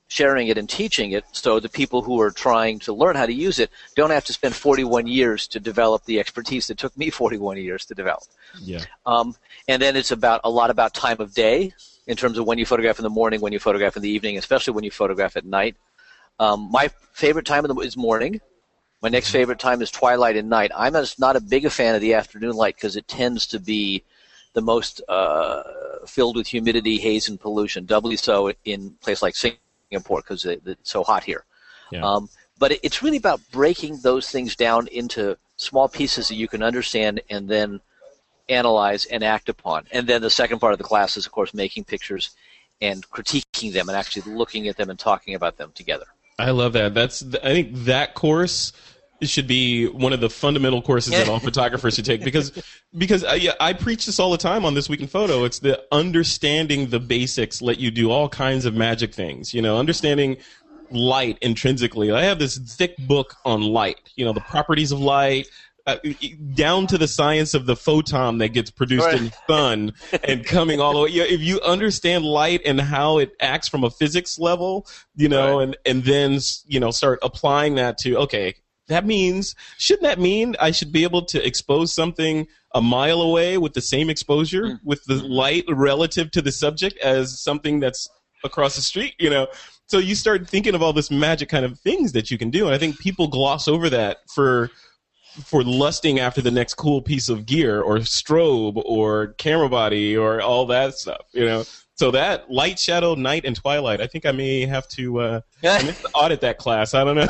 sharing it and teaching it so the people who are trying to learn how to use it don't have to spend 41 years to develop the expertise that took me 41 years to develop. Yeah. Um, and then it's about a lot about time of day in terms of when you photograph in the morning, when you photograph in the evening, especially when you photograph at night. Um, my favorite time of the, is morning. My next favorite time is twilight and night. I'm not a big a fan of the afternoon light because it tends to be the most uh, filled with humidity, haze, and pollution. Doubly so in a place like Singapore because it, it's so hot here. Yeah. Um, but it, it's really about breaking those things down into small pieces that you can understand and then analyze and act upon. And then the second part of the class is, of course, making pictures and critiquing them and actually looking at them and talking about them together. I love that. That's I think that course should be one of the fundamental courses that all photographers should take because because I, yeah, I preach this all the time on this week in photo. It's the understanding the basics let you do all kinds of magic things. You know, understanding light intrinsically. I have this thick book on light. You know, the properties of light. Uh, down to the science of the photon that gets produced in the sun and coming all the way. You know, if you understand light and how it acts from a physics level, you know, Right. and and then you know start applying that to okay, that means shouldn't that mean I should be able to expose something a mile away with the same exposure mm. with the light relative to the subject as something that's across the street, you know. So you start thinking of all this magic kind of things that you can do, and I think people gloss over that for for lusting after the next cool piece of gear or strobe or camera body or all that stuff, you know. So that light, shadow, night, and twilight. I think I may have to, uh, I may have to audit that class. I don't know.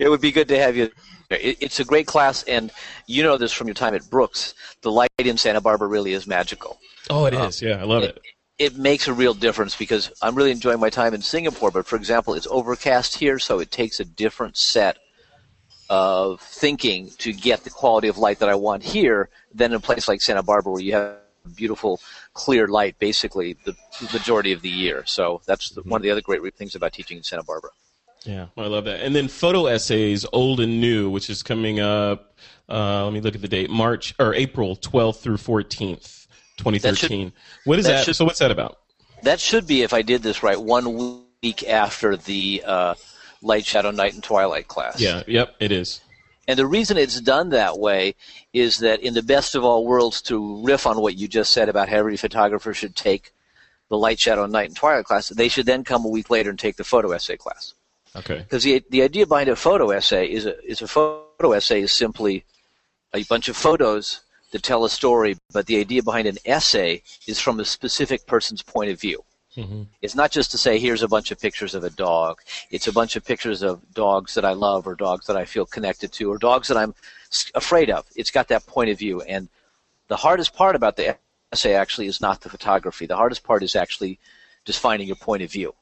It would be good to have you. It, it's a great class, and you know this from your time at Brooks. The light in Santa Barbara really is magical. oh, it is. Yeah, I love it. It makes a real difference because I'm really enjoying my time in Singapore. But for example, it's overcast here, so it takes a different set of thinking to get the quality of light that I want here than in a place like Santa Barbara where you have beautiful, clear light basically the majority of the year. So that's the, one of the other great things about teaching in Santa Barbara. Yeah, I love that. And then photo essays, old and new, which is coming up. Uh, let me look at the date: March or April 12th through 14th, 2013. what is that that? should- so what's that about? That should be, if I did this right, one week after the uh, light, shadow, night, and twilight class. Yeah. Yep. It is. And the reason it's done that way is that in the best of all worlds, to riff on what you just said about how every photographer should take the light, shadow, night, and twilight class, they should then come a week later and take the photo essay class. Okay. Because the the idea behind a photo essay is a is a photo essay is simply a bunch of photos that tell a story, but the idea behind an essay is from a specific person's point of view. It's not just to say here's a bunch of pictures of a dog. It's a bunch of pictures of dogs that I love or dogs that I feel connected to or dogs that I'm afraid of. It's got that point of view and the hardest part about the essay actually is not the photography. The hardest part is actually just finding your point of view.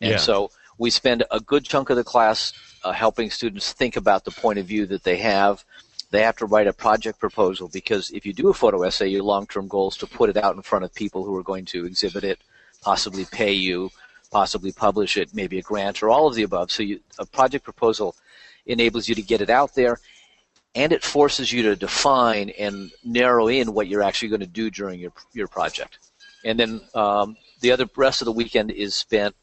And Yeah. so we spend a good chunk of the class uh, helping students think about the point of view that they have. They have to write a project proposal because if you do a photo essay, your long-term goal is to put it out in front of people who are going to exhibit it, possibly pay you, possibly publish it, maybe a grant or all of the above. So you, a project proposal enables you to get it out there and it forces you to define and narrow in what you're actually going to do during your your project. And then um, the other rest of the weekend is spent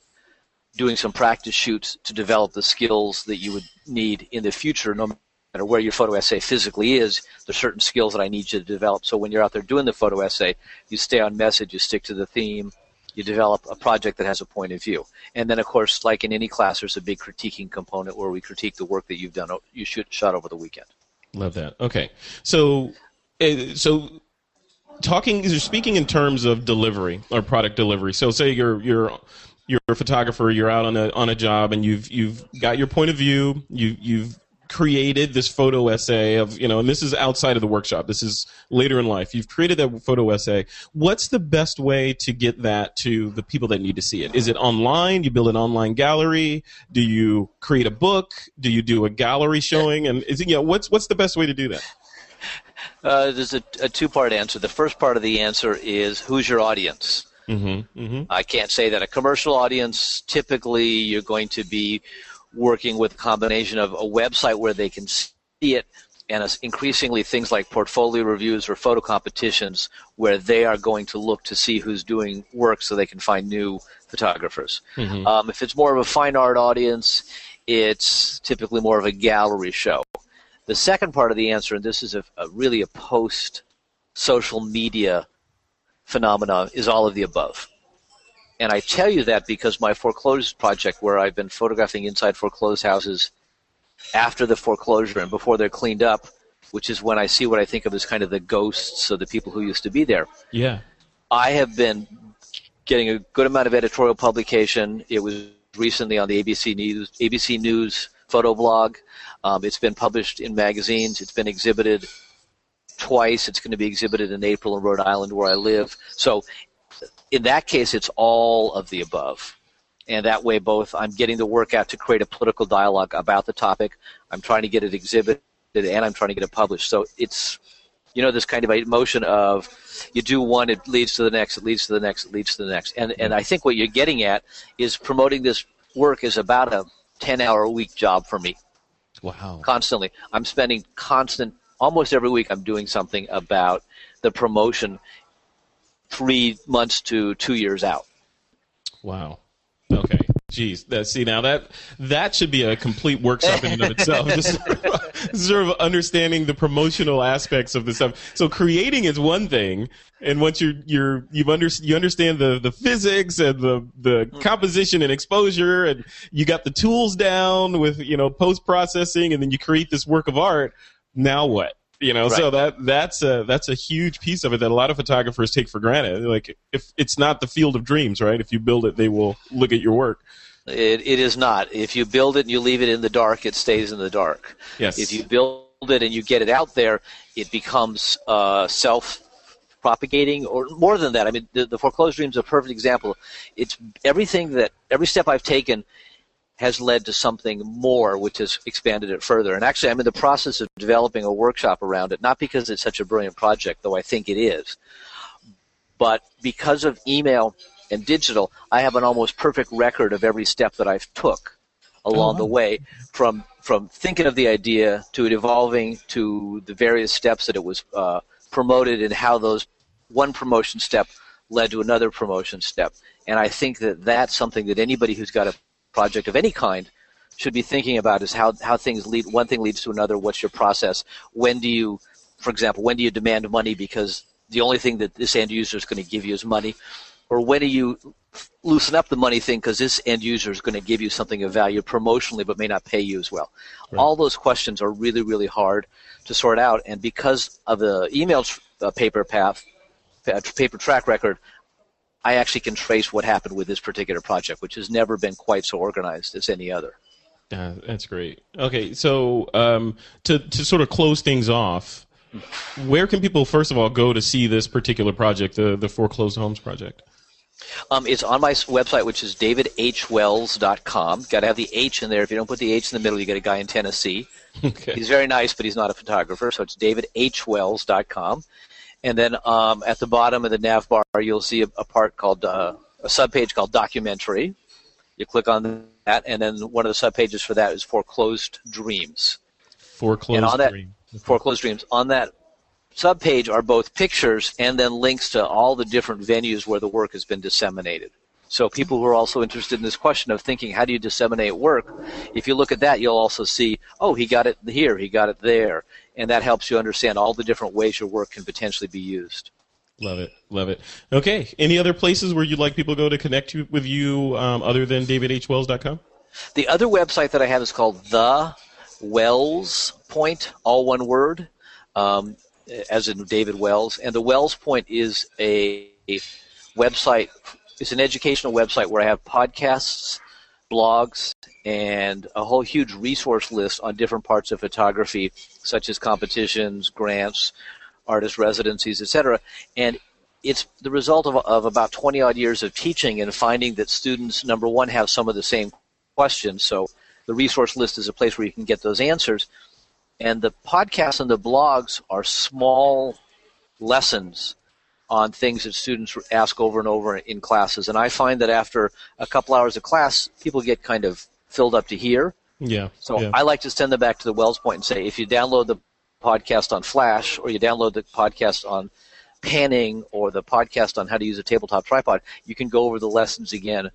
doing some practice shoots to develop the skills that you would need in the future, no matter where your photo essay physically is. There's certain skills that I need you to develop. So when you're out there doing the photo essay, you stay on message, you stick to the theme, you develop a project that has a point of view. And then, of course, like in any class, there's a big critiquing component where we critique the work that you've done, you shoot, shot over the weekend. Love that. Okay. So, uh, so talking, speaking in terms of delivery or product delivery. So, say you're you're you're a photographer, you're out on a on a job, and you've you've got your point of view. You you've created this photo essay of you know, and this is outside of the workshop. This is later in life. You've created that photo essay. What's the best way to get that to the people that need to see it? Is it online? You build an online gallery? Do you create a book? Do you do a gallery showing? And is it, you know, what's what's the best way to do that? Uh, there's a, a two-part answer. The first part of the answer is who's your audience. Mm-hmm. Mm-hmm. I can't say that a commercial audience. Typically, you're going to be working with a combination of a website where they can see it and increasingly things like portfolio reviews or photo competitions where they are going to look to see who's doing work so they can find new photographers. Mhm. Um, if it's more of a fine art audience, it's typically more of a gallery show. The second part of the answer, and this is a, a really a post social media phenomenon, is all of the above. And I tell you that because my foreclosed project, where I've been photographing inside foreclosed houses after the foreclosure and before they're cleaned up, which is when I see what I think of as kind of the ghosts of the people who used to be there. Yeah. I have been getting a good amount of editorial publication. It was recently on the ABC News ABC News photo blog. Um, it's been published in magazines. It's been exhibited twice. It's going to be exhibited in April in Rhode Island, where I live. So, in that case, it's all of the above. And that way, both I'm getting the work out to create a political dialogue about the topic. I'm trying to get it exhibited, and I'm trying to get it published. So it's you know this kind of a motion of you do one it leads to the next it leads to the next it leads to the next and and i think what you're getting at is promoting this work is about a 10 hour a week job for me Wow. constantly i'm spending constant almost every week i'm doing something about the promotion three months to two years out Wow. Okay. Jeez. That see now that that should be a complete workshop in and of itself. Just sort of understanding the promotional aspects of the stuff. So creating is one thing, and once you're you're you've under you understand the the physics and the the hmm. composition and exposure, and you got the tools down with you know post processing, and then you create this work of art. Now what? You know, so that that's a that's a huge piece of it that a lot of photographers take for granted. Like if it's not the field of dreams, right? If you build it, they will look at your work. It, it is not. If you build it and you leave it in the dark, it stays in the dark. Yes. If you build it and you get it out there, it becomes uh, self propagating or more than that. I mean, the, the foreclosed dream is a perfect example. It's everything that every step I've taken has led to something more, which has expanded it further. And actually, I'm in the process of developing a workshop around it, not because it's such a brilliant project, though I think it is, but because of email and digital, I have an almost perfect record of every step that I've took along the way from from thinking of the idea to it evolving to the various steps that it was uh, promoted and how those one promotion step led to another promotion step. And I think that that's something that anybody who's got a project of any kind should be thinking about is how, how things lead one thing leads to another what's your process? When do you for example when do you demand money because the only thing that this end user is going to give you is money? Or when do you loosen up the money thing because this end user is going to give you something of value promotionally but may not pay you as well? All those questions are really really hard to sort out. And because of the email tr- uh, paper path uh, paper track record I actually can trace what happened with this particular project, which has never been quite so organized as any other. Uh, that's great. Okay, so um, to to sort of close things off, where can people first of all go to see this particular project, the the foreclosed homes project? Um, it's on my website, which is davidhwells.com. Got to have the H in there. If you don't put the H in the middle, you get a guy in Tennessee. Okay. He's very nice, but he's not a photographer, so it's davidhwells.com. And then um, at the bottom of the nav bar, you'll see a, a part called uh, a subpage called documentary. You click on that, and then one of the subpages for that is foreclosed dreams. Foreclosed and on that dream. foreclosed dreams on that subpage are both pictures and then links to all the different venues where the work has been disseminated. So people who are also interested in this question of thinking how do you disseminate work, if you look at that, you'll also see, oh, he got it here, he got it there, and that helps you understand all the different ways your work can potentially be used. Love it, love it. Okay, any other places where you'd like people to go to connect you, with you um, other than davidhwells.com? The other website that I have is called The Wells Point, all one word, um, as in David Wells. And the Wells Point is a, a website, it's an educational website where I have podcasts, blogs, and a whole huge resource list on different parts of photography, such as competitions, grants, artist residencies, etc. And it's the result of, of about 20 odd years of teaching and finding that students, number one, have some of the same questions. So the resource list is a place where you can get those answers. And the podcasts and the blogs are small lessons on things that students ask over and over in classes. And I find that after a couple hours of class, people get kind of filled up to here. Yeah. So yeah. I like to send them back to the Wells Point and say, if you download the podcast on Flash or you download the podcast on panning or the podcast on how to use a tabletop tripod, you can go over the lessons again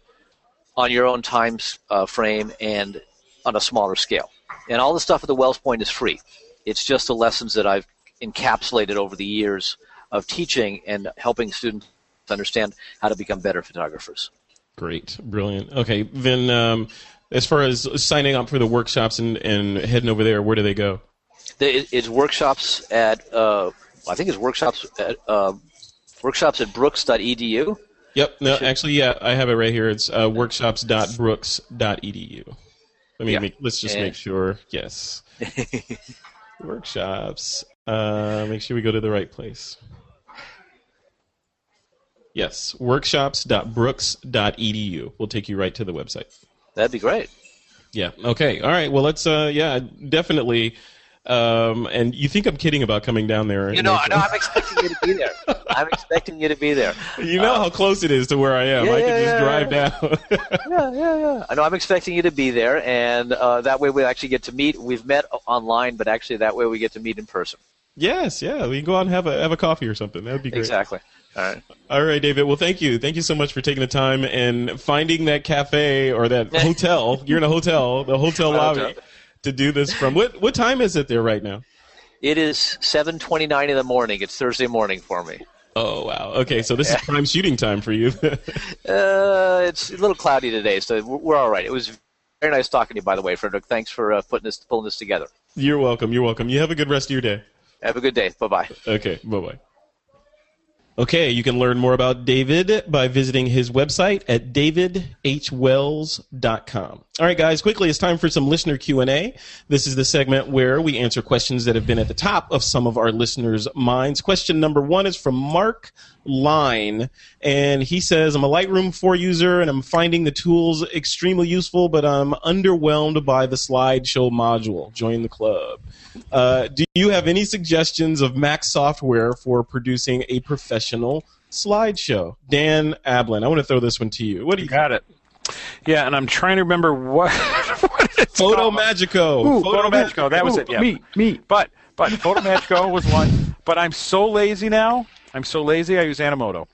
on your own time uh, frame and on a smaller scale. And all the stuff at the Wells Point is free. It's just the lessons that I've encapsulated over the years of teaching and helping students understand how to become better photographers. Great, brilliant. Okay, then um, as far as signing up for the workshops and, and heading over there, where do they go? It's workshops at uh, I think it's workshops at uh, workshops at brooks.edu. Yep. No, actually, yeah, I have it right here. It's uh, workshops.brooks.edu. Let me Yeah. make, let's just And- make sure. Yes. workshops. Uh, make sure we go to the right place. Yes, workshops.brooks.edu will take you right to the website. That'd be great. Yeah. Okay. All right. Well, let's. Uh, yeah, definitely. Um, and you think I'm kidding about coming down there? You know, no, I'm expecting you to be there. I'm expecting you to be there. You know how close it is to where I am. yeah, I can yeah, just yeah, drive down. Yeah, yeah, yeah. I know. I'm expecting you to be there, and uh, that way we actually get to meet. We've met online, but actually that way we get to meet in person. yes, yeah. We can go out and have a have a coffee or something. That would be great. Exactly. All right. All right, David. Well, thank you. Thank you so much for taking the time and finding that cafe or that hotel. You're in a hotel, the hotel lobby, hotel. to do this from. What what time is it there right now? It is 7:29 in the morning. It's Thursday morning for me. Oh wow. Okay, so this is prime shooting time for you. Uh, it's a little cloudy today, so we're we're all right. It was very nice talking to you, by the way, Frederick. Thanks for uh, putting this, pulling this together. you're welcome. You're welcome. You have a good rest of your day. Have a good day. Bye bye. Okay, bye bye. Okay, you can learn more about David by visiting his website at davidhwells.com. All right, guys, quickly, it's time for some listener Q&A. This is the segment where we answer questions that have been at the top of some of our listeners' minds. Question number one is from Mark Line, and he says, I'm a Lightroom 4 user and I'm finding the tools extremely useful, but I'm underwhelmed by the slideshow module. Join the club. Uh, do you have any suggestions of Mac software for producing a professional slideshow? Dan Ablan, I want to throw this one to you. What do you Got it. Yeah, and I'm trying to remember what. what it's Photo called. Magico. Ooh, FotoMagico. That was Ooh, it. Yeah. Me, me. But but FotoMagico was one. But I'm so lazy now. I'm so lazy. I use Animoto.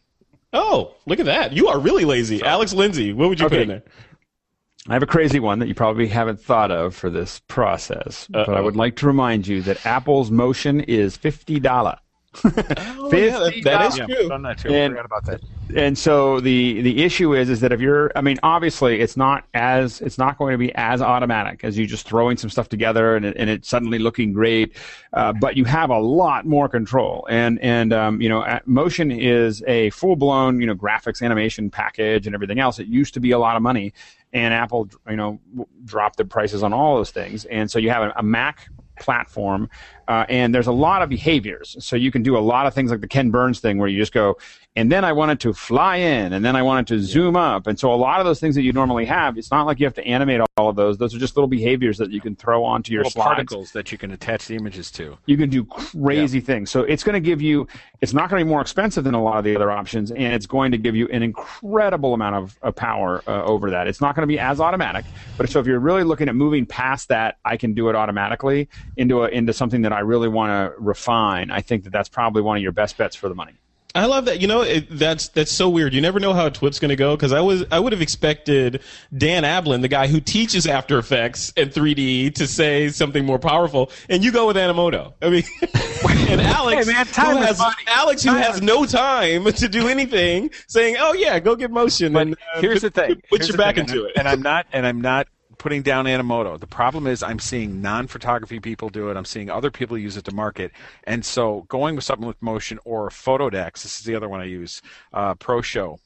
Oh, look at that. You are really lazy. Alex Lindsay, what would you put in there? I have a crazy one that you probably haven't thought of for this process, but I would like to remind you that Apple's Motion is fifty dollar. Oh, yeah, that- that is Yeah, true. done that too. And- Forgot about that. and so the the issue is is that if you're I mean obviously it's not as it's not going to be as automatic as you just throwing some stuff together and it, and it's suddenly looking great, uh, but you have a lot more control and and um, you know Motion is a full blown you know graphics animation package and everything else. It used to be a lot of money, and Apple you know dropped the prices on all those things, and so you have a, a Mac platform uh, and there's a lot of behaviors. So you can do a lot of things like the ken burns thing where you just go and then i wanted to fly in and then i wanted to zoom up and so a lot of those things that you normally have it's not like you have to animate all of those those are just little behaviors that you can throw onto your Little slides particles that you can attach the images to. you can do crazy things. So it's going to give you, it's not going to be more expensive than a lot of the other options, and it's going to give you an incredible amount of, of power uh, over that. It's not going to be as automatic, but so if you're really looking at moving past that, I can do it automatically into a, into something that I really want to refine. I think that that's probably one of your best bets for the money. I love that. You know, it, that's that's so weird. You never know how a TWIP's going to go because I was I would have expected Dan Ablan, the guy who teaches After Effects and 3D, to say something more powerful, and you go with Animoto. I mean, and Alex, Hey, man, time who has. Alex, who has no time to do anything, saying, "Oh yeah, go get motion." But and uh, here's the thing. put Here's your back thing, into and it. And I'm not. And I'm not putting down Animoto. The problem is I'm seeing non-photography people do it. I'm seeing other people use it to market. And so going with something with motion or Photodex. This is the other one I use. Uh, ProShow.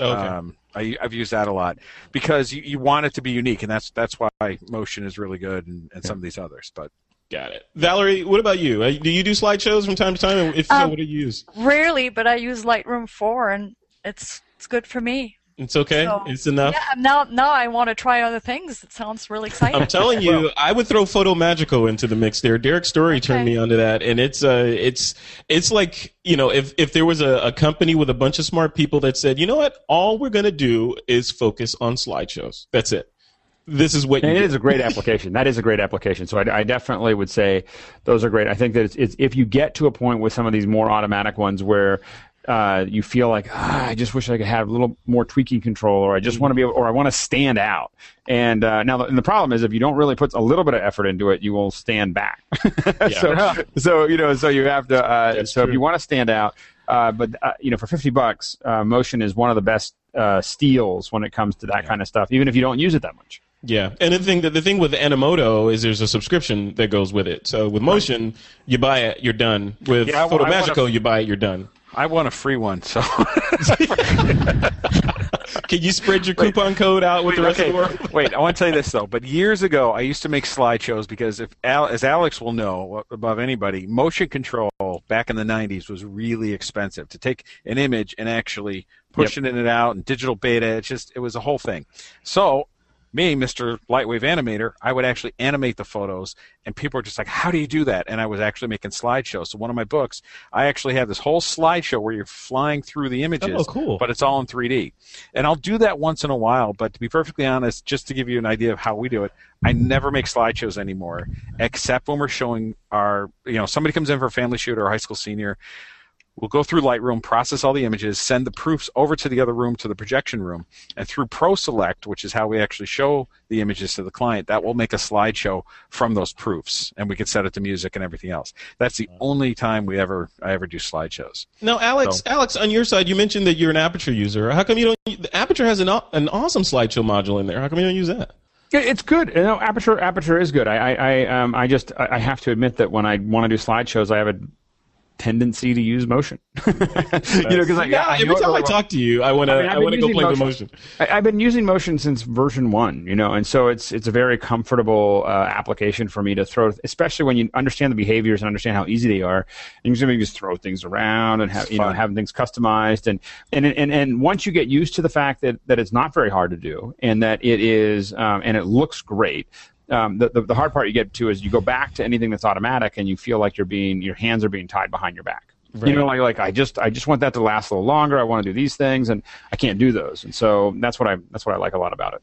okay. Um, I, I've used that a lot because you, you want it to be unique, and that's that's why motion is really good, and, and some of these others. But Got it. Valerie, what about you? Uh, Do you do slideshows from time to time? If so, Um, what do you use? Rarely, but I use Lightroom 4, and it's it's good for me. It's okay. So, it's enough. Yeah, now now I want to try other things. It sounds really exciting. I'm telling you, I would throw FotoMagico into the mix there. Derrick Story turned Okay. me onto that, and it's uh, it's it's like you know, if if there was a, a company with a bunch of smart people that said, you know what, all we're gonna do is focus on slideshows. That's it. this is what and you it do. is a great application. That is a great application. So I, I definitely would say those are great. I think that it's, it's, if you get to a point with some of these more automatic ones where uh, you feel like ah, I just wish I could have a little more tweaking control, or I just want to be, able, or I want to stand out. And uh, now, the, and the problem is if you don't really put a little bit of effort into it, you will stand back. so, so you know, so you have to. Uh, so true. if you want to stand out, uh, but uh, you know, for fifty bucks, uh, Motion is one of the best uh, steals when it comes to that kind of stuff, even if you don't use it that much. Yeah, and the thing that the thing with Animoto is there's a subscription that goes with it. So with Motion, you buy it, you're done. With Yeah, I you buy it, you're done. I want a free one, so Can you spread your coupon code out with the rest okay. of the world? Wait, I want to tell you this though. But years ago, I used to make slideshows because, if Al, as Alex will know above anybody, motion control back in the '90s was really expensive to take an image and actually pushing it and out and digital beta. It just it was a whole thing. So. Me, Mr. Lightwave Animator, I would actually animate the photos, and people are just like, "How do you do that?" And I was actually making slideshows. So one of my books, I actually have this whole slideshow where you're flying through the images, Oh, cool. but it's all in 3D. And I'll do that once in a while, but to be perfectly honest, just to give you an idea of how we do it, I never make slideshows anymore, except when we're showing our, you know, somebody comes in for a family shoot or a high school senior. We'll go through Lightroom, process all the images, send the proofs over to the other room to the projection room, and through ProSelect, which is how we actually show the images to the client, that will make a slideshow from those proofs, and we can set it to music and everything else. That's the only time we ever I ever do slideshows. Now, Alex, Alex, on your side, you mentioned that you're an Aperture user. How come you don't? Aperture has an an awesome slideshow module in there. How come you don't use that? It's good. You know, aperture aperture is good. I I I, um, I just I I have to admit that when I want to do slideshows, I have a tendency to use motion. you know, because I, Yeah, I every time really I well. talk to you, I want to I mean, I, want to go play with motion. I, I've been using Motion since version one, you know, and so it's it's a very comfortable uh, application for me to throw, especially when you understand the behaviors and understand how easy they are. And you can just throw things around and have you know having things customized and and and and once you get used to the fact that that it's not very hard to do and that it is um, and it looks great. Um, the, the, the hard part you get to is you go back to anything that's automatic and you feel like you're being your hands are being tied behind your back. You know, like like I just I just want that to last a little longer. I want to do these things, and I can't do those. And so that's what I that's what I like a lot about it.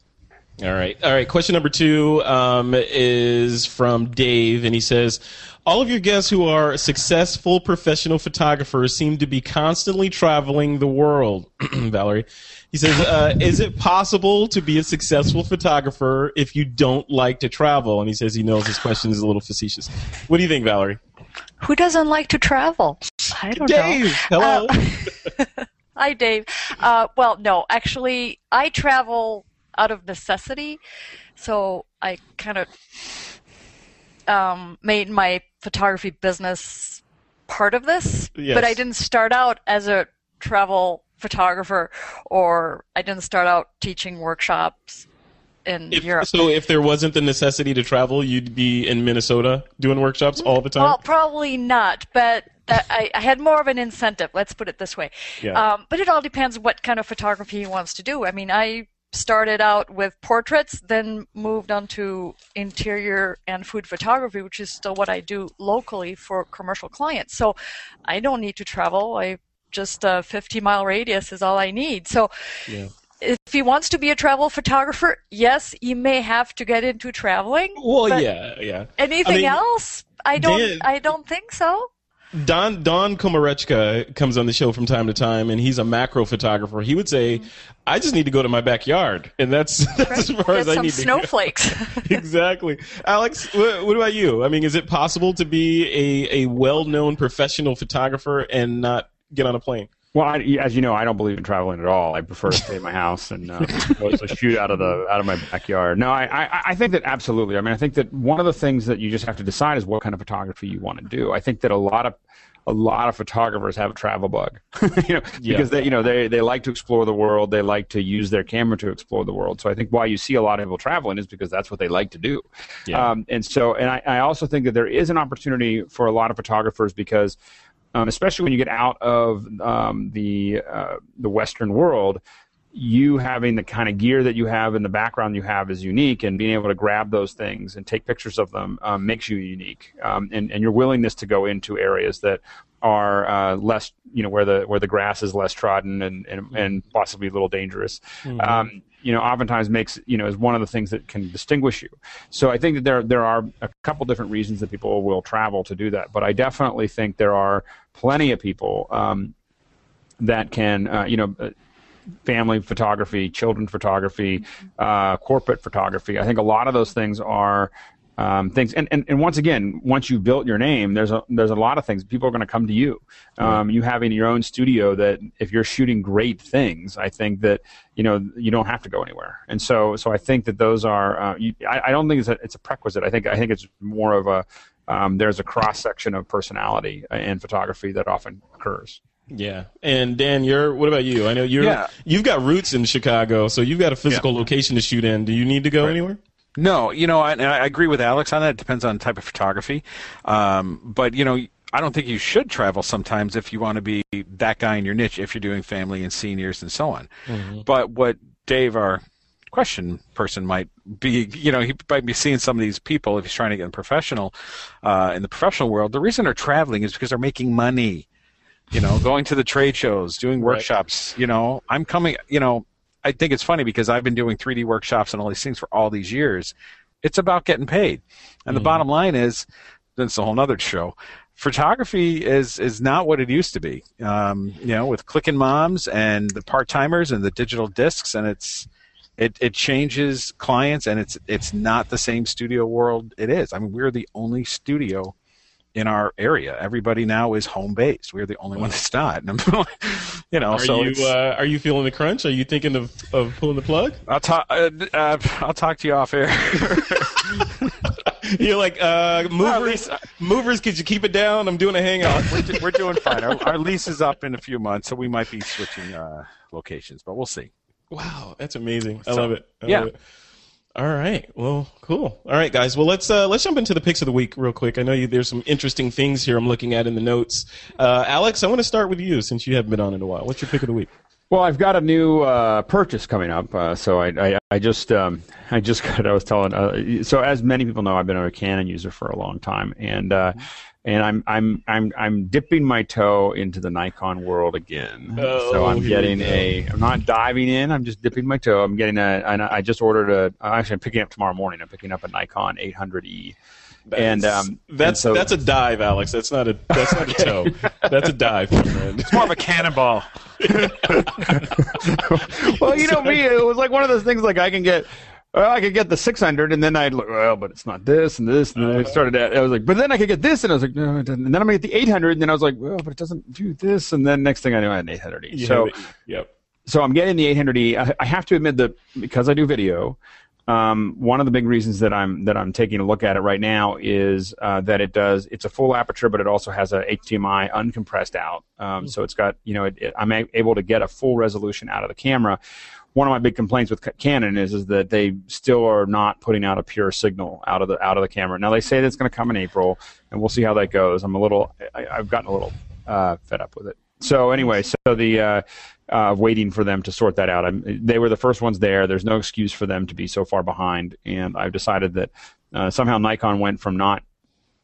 All right. All right. Question number two um, is from Dave, and he says All of your guests who are successful professional photographers seem to be constantly traveling the world. Valerie. He says, uh, Is it possible to be a successful photographer if you don't like to travel? And he says he knows his question is a little facetious. What do you think, Valerie? Who doesn't like to travel? I don't Dave, know. hello. Uh, Hi, Dave. Uh, well, no, actually, I travel out of necessity, so I kind of um, made my photography business part of this. Yes. But I didn't start out as a travel photographer, or I didn't start out teaching workshops in If, Europe. so if there wasn't the necessity to travel, you'd be in Minnesota doing workshops all the time? Well, probably not, but that, I, I had more of an incentive. Let's put it this way. Yeah. Um, but it all depends what kind of photography he wants to do. I mean, I started out with portraits, then moved on to interior and food photography, which is still what I do locally for commercial clients. So I don't need to travel. I just a 50 mile radius is all I need. So Yeah. if he wants to be a travel photographer, yes, he may have to get into traveling. well, yeah, yeah. Anything I mean, else? I don't. Dan- I don't think so. Don Don Komarechka comes on the show from time to time, and he's a macro photographer. He would say, "I just need to go to my backyard, and that's that's as far Get as I some need to snowflakes. exactly, Alex. What, what about you? I mean, is it possible to be a a well known professional photographer and not get on a plane? Well, I, as you know, I don't believe in traveling at all. I prefer to stay in my house and uh, shoot out of the out of my backyard. No, I, I I think that absolutely. I mean, I think that one of the things that you just have to decide is what kind of photography you want to do. I think that a lot of a lot of photographers have a travel bug, you know, Yeah. because they you know they they like to explore the world. They like to use their camera to explore the world. So I think why you see a lot of people traveling is because that's what they like to do. Yeah. Um, and so, and I, I also think that there is an opportunity for a lot of photographers because um, especially when you get out of um, the uh, the Western world, you having the kind of gear that you have and the background you have is unique, and being able to grab those things and take pictures of them um, makes you unique. Um, and and your willingness to go into areas that are uh, less, you know, where the where the grass is less trodden and and, and possibly a little dangerous. Um, you know, oftentimes makes you know is one of the things that can distinguish you. So I think that there there are a couple different reasons that people will travel to do that, but I definitely think there are plenty of people um, that can uh, you know. Uh, family photography, children photography, uh, corporate photography. I think a lot of those things are um, things. And, and, and once again, once you've built your name, there's a there's a lot of things. People are going to come to you. Um, you having your own studio that if you're shooting great things, I think that you know you don't have to go anywhere. And so so I think that those are. Uh, you, I, I don't think it's a, it's a prerequisite. I think I think it's more of a um, there's a cross section of personality in photography that often occurs. Yeah, and Dan, you're. What about you? I know you're. Yeah. You've got roots in Chicago, so you've got a physical location to shoot in. Do you need to go anywhere? No, you know, I, and I agree with Alex on that. It depends on the type of photography. Um, but, you know, I don't think you should travel sometimes if you want to be that guy in your niche, if you're doing family and seniors and so on. But what Dave, our question person, might be, you know, he might be seeing some of these people if he's trying to get in professional, uh, in the professional world. The reason they're traveling is because they're making money. You know, going to the trade shows, doing Right. workshops. You know, I'm coming. You know, I think it's funny because I've been doing 3D workshops and all these things for all these years. It's about getting paid. And the bottom line is, that's a whole nother show. Photography is is not what it used to be. Um, you know, with clicking moms and the part timers and the digital discs, and it's it, it changes clients, and it's it's not the same studio world it is. I mean, we're the only studio in our area. Everybody now is home based. We're the only one that's not. you know, Are so you uh, Are you feeling the crunch? Are you thinking of, of pulling the plug? I'll talk. Uh, uh, I'll talk to you off air. You're like uh, movers. least- movers, could you keep it down? I'm doing a hangout. we're, do- we're doing fine. Our, our lease is up in a few months, so we might be switching uh, locations, but we'll see. Wow, that's amazing. I So, love it. I yeah. love it. All right. Well, cool. All right, guys. Well, let's uh, let's jump into the picks of the week real quick. I know you, there's some interesting things here I'm looking at in the notes. Uh, Alex, I want to start with you since you haven't been on in a while. What's your pick of the week? Well, I've got a new uh, purchase coming up, uh, so I, I, I just um, I just got I was telling uh, so as many people know I've been a Canon user for a long time and uh, and I'm I'm I'm I'm dipping my toe into the Nikon world again. Oh, so I'm getting a I'm not diving in. I'm just dipping my toe. I'm getting a and I just ordered a actually I'm picking up tomorrow morning. I'm picking up a Nikon 800E. And um, That's and so, that's a dive, Alex. That's not a that's not a toe. That's a dive, my friend. More of a cannonball. well, you know me, it was like one of those things like I can get well, I could get the 600 and then I'd look, well, but it's not this and this. And then I started at, I was like, but then I could get this and I was like, no, it doesn't. And then I'm going to get the 800 and then I was like, well, but it doesn't do this. And then next thing I knew, I had an 800E. You so, yep. so I'm getting the 800E. I, I have to admit that because I do video, um, one of the big reasons that I'm that I'm taking a look at it right now is uh, that it does it's a full aperture, but it also has a HDMI uncompressed out. Um, So it's got you know it, it, I'm a- able to get a full resolution out of the camera. One of my big complaints with Canon is is that they still are not putting out a pure signal out of the out of the camera. Now they say that's going to come in April, and we'll see how that goes. I'm a little I, I've gotten a little uh, fed up with it. So anyway, so the uh, uh, waiting for them to sort that out. I'm, they were the first ones there. There's no excuse for them to be so far behind, and I've decided that uh, somehow Nikon went from not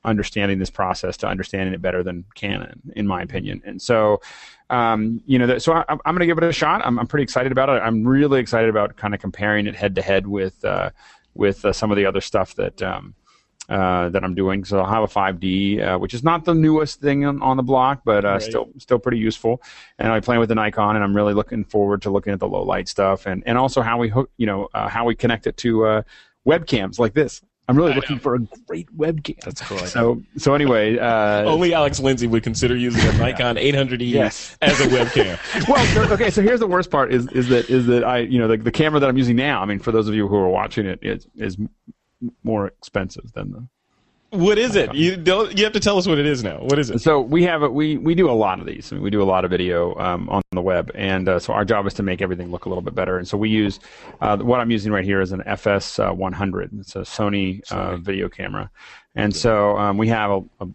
understanding this process to understanding it better than Canon, in my opinion. And so, um, you know, so I, I'm going to give it a shot. I'm, I'm pretty excited about it. I'm really excited about kind of comparing it head to head with uh, with uh, some of the other stuff that. Um, uh, that I'm doing. So I'll have a 5D, uh, which is not the newest thing on, on the block, but uh, Right. still still pretty useful. And I'm playing with the Nikon, and I'm really looking forward to looking at the low light stuff, and, and also how we hook, you know, uh, how we connect it to uh, webcams like this. I'm really looking for a great webcam. That's cool. So so anyway, uh, Only Alex Lindsay would consider using a Nikon 800E Yes. as a webcam. well, so- okay. So here's the worst part: is is that is that I you know the, the camera that I'm using now. I mean, for those of you who are watching it, it, is more expensive than the What is it? You don't. You have to tell us what it is now. What is it? So we have a, we we do a lot of these. I mean, we do a lot of video um, on the web, and uh, so our job is to make everything look a little bit better. And so we use uh, what I'm using right here is an FS uh, 100. It's a Sony, uh, video camera, and so um, we have a, a,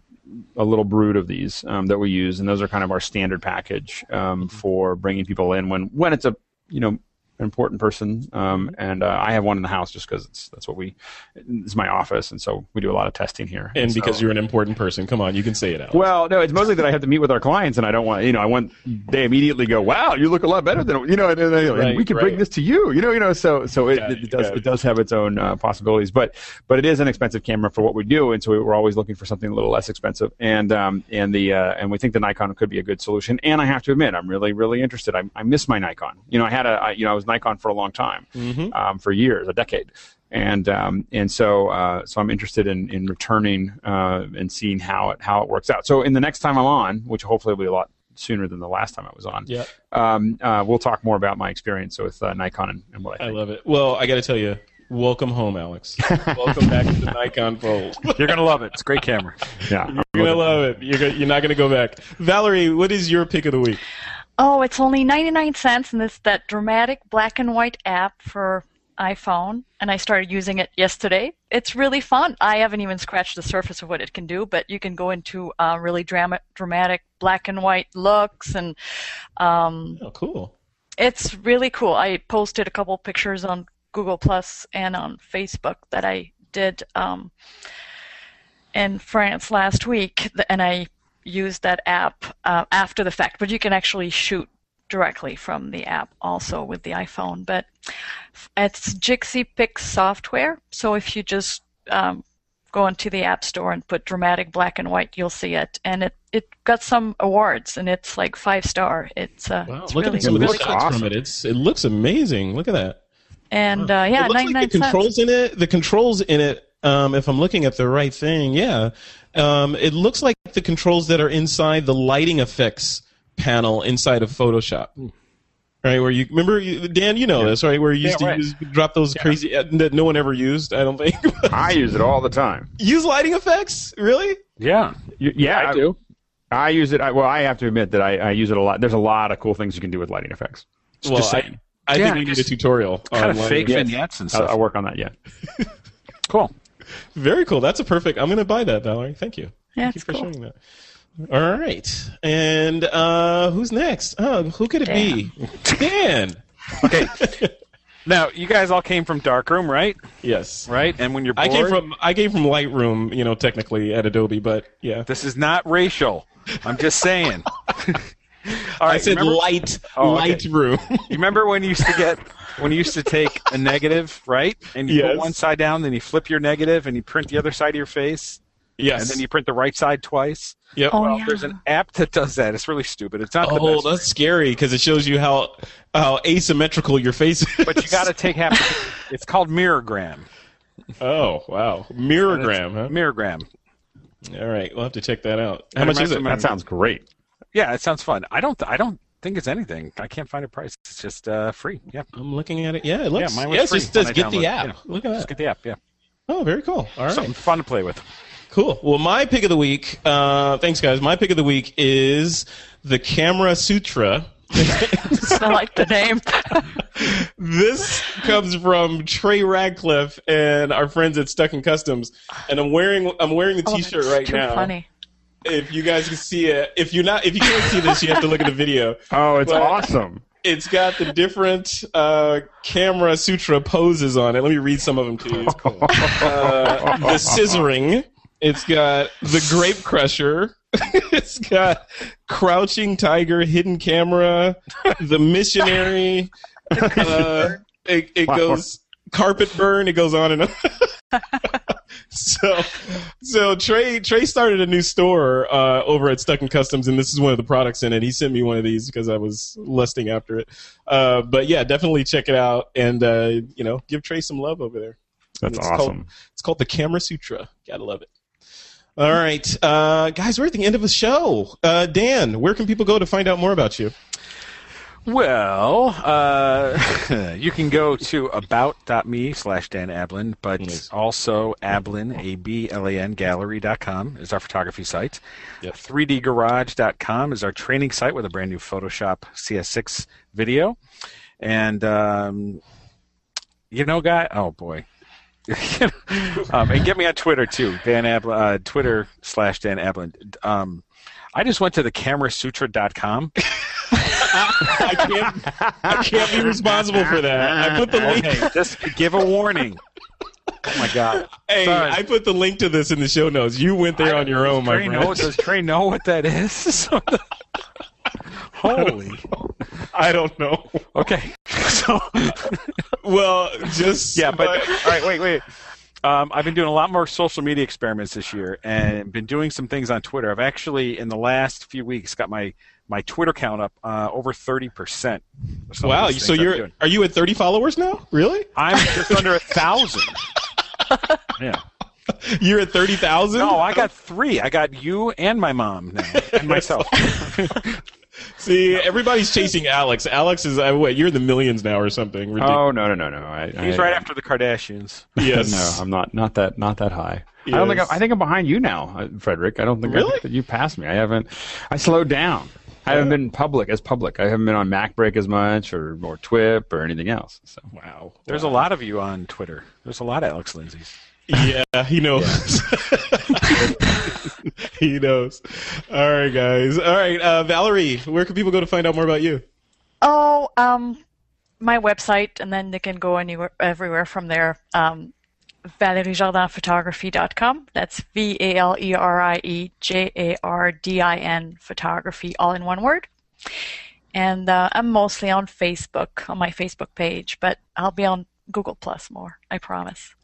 a little brood of these um, that we use, and those are kind of our standard package um, for bringing people in when when it's a you know important person, um, and uh, I have one in the house just because it's that's what we. It's my office, and so we do a lot of testing here. And so- because you're an important person, come on, you can say it out. well, no, it's mostly that I have to meet with our clients, and I don't want, you know, I want they immediately go, "Wow, you look a lot better than you know," and, and, and Right, we can bring this to you, you know, you know. So, so it, it, it does it. it does have its own uh, possibilities, but but it is an expensive camera for what we do, and so we're always looking for something a little less expensive, and um and the uh, and we think the Nikon could be a good solution. And I have to admit, I'm really really interested. I, I miss my Nikon. You know, I had a I, you know I was Nikon for a long time, Mm-hmm. um, for years, a decade and um, and so uh, so I'm interested in in returning uh, and seeing how it how it works out. So in the next time I'm on, which hopefully will be a lot sooner than the last time I was on, Yeah. um, uh, we'll talk more about my experience with uh, Nikon and, and what I I love it. Well, I got to tell you, welcome home, Alex. welcome back to the Nikon fold. You're gonna love it. It's a great camera. yeah, You're gonna love it. You're, gonna, you're not gonna go back. Valerie, what is your pick of the week? Oh, it's only 99 cents, and it's that dramatic black and white app for iPhone, and I started using it yesterday. It's really fun. I haven't even scratched the surface of what it can do, but you can go into uh, really drama- dramatic black and white looks, and um, Oh, cool. it's really cool. I posted a couple pictures on Google Plus and on Facebook that I did um, in France last week, and I used that app uh, after the fact. But you can actually shoot directly from the app also with the iPhone. But it's Jixi Pix software, so if you just um, go into the App Store and put dramatic black and white, you'll see it, and it it got some awards, and it's like five star. It's uh, Wow, it's look really at some of the really looks awesome. from it. It's it looks amazing. Look at that. And uh, yeah, it looks 99 like the cents. controls in it. The controls in it. Um, if I'm looking at the right thing, yeah, um, it looks like the controls that are inside the lighting effects panel inside of Photoshop. Right, where you remember, you, Dan, you know this, right? Where you used Yeah, to right. use, drop those crazy uh, that no one ever used. I don't think. I use it all the time. use lighting effects, really? Yeah, Y- yeah, I do. I use it. I, well, I have to admit that I, I use it a lot. There's a lot of cool things you can do with lighting effects. Well, Just I, saying. I Yeah, think we need a tutorial. Kind on of lighting fake effects. vignettes and I'll, stuff. I'll work on that. Yeah. cool. Very cool. That's a perfect. I'm going to buy that, Valerie. Thank you. Yeah, Thank you for cool. showing that. All right. And uh, who's next? Oh, who could it be? Dan. Okay. now you guys all came from Darkroom, right? Yes. Right. And when you're bored, I came from I came from Lightroom, you know, technically at Adobe, but yeah. This is not racial. I'm just saying. all I said remember, light Oh, okay. Lightroom. you remember when you used to get when you used to take a negative, right? And you Yes. put one side down, then you flip your negative, and you print the other side of your face, yes. and then you print the right side twice. yep. Oh, well, yeah. there's an app that does that. It's really stupid. It's not the Oh, best. that's scary because it shows you how how asymmetrical your face is. but you got to take half. It's called Mirrorgram. Oh wow, Mirrorgram, huh? Mirrorgram. All right, we'll have to check that out. How And much is it? That sounds great. Yeah, it sounds fun. I don't. I don't think it's anything. I can't find a price. It's just uh, free. Yeah. I'm looking at it. Yeah, it looks. Yeah, mine was yeah, free just when says I get the app. you know. Look at that. Just get the app. Yeah. Oh, very cool. All right. Something fun to play with. Cool. Well, my pick of the week, uh, thanks guys. My pick of the week is the Camera Sutra. I like the name. this comes from Trey Ratcliff and our friends at Stuck in Customs, and I'm wearing I'm wearing the Oh, T-shirt that's right too now. funny. If you guys can see it, if you're not, if you can't see this, you have to look at the video. Oh, it's But- awesome. It's got the different uh, Camera Sutra poses on it. Let me read some of them to you. uh, the scissoring. It's got the grape crusher. it's got crouching tiger, hidden camera, the missionary. Uh, it it goes carpet burn. It goes on and on. So, so Trey Trey started a new store uh, over at Stuck in Customs, and this is one of the products in it. He sent me one of these because I was lusting after it. Uh, but yeah, definitely check it out, and uh, you know, give Trey some love over there. That's It's awesome. Called, it's called the Camera Sutra. Gotta love it. All right, uh, guys, we're at the end of the show. Uh, Dan, where can people go to find out more about you? Well, uh, you can go to about.me slash Dan Ablan, but Nice. also Ablan, A-B-L-A-N, gallery.com is our photography site. Yep. 3dgarage.com is our training site with a brand new Photoshop CS6 video. And, um, you know, guy, oh boy. um, and get me on Twitter too, Dan Ablan, uh, Twitter slash Dan Ablan. Um, I just went to the camerasutra.com I can't. I can't be responsible for that. I put the link. Hey, just give a warning. Oh my God! Hey, Son. I put the link to this in the show notes. You went there on your own, my Trey friend. know, does Trey know what that is? Holy. I don't know. Okay. So Well, just yeah, but all right, wait, wait. Um, I've been doing a lot more social media experiments this year, and been doing some things on Twitter. I've actually, in the last few weeks, got my my Twitter count up uh, over thirty percent. wow. So you're are you at 30 followers now? Really? I'm just under a thousand. Yeah. You're at 30,000? No, I got three. I got you and my mom now, and myself. See, everybody's chasing Alex. Alex is uh, wait, you're in the millions now or something. Ridiculous. Oh no no no no! I, He's I, right after the Kardashians. yes. No, I'm not not that not that high. I don't think I'm, I think I'm behind you now, uh, Frederick. I don't think, I Really? think that you passed me. I haven't. I slowed down. I haven't been public as public. I haven't been on MacBreak as much or or TWIP or anything else. So Wow. There's a lot of you on Twitter. There's a lot of Alex Lindsay's. Yeah, he knows. he knows. All right, guys. All right, uh, Valerie, where can people go to find out more about you? Oh, um, my website, and then they can go anywhere, everywhere from there. Um, ValerieJardinPhotography.com. That's V A L E R I E J A R D I N photography, all in one word. And uh, I'm mostly on Facebook, on my Facebook page, but I'll be on Google Plus more, I promise.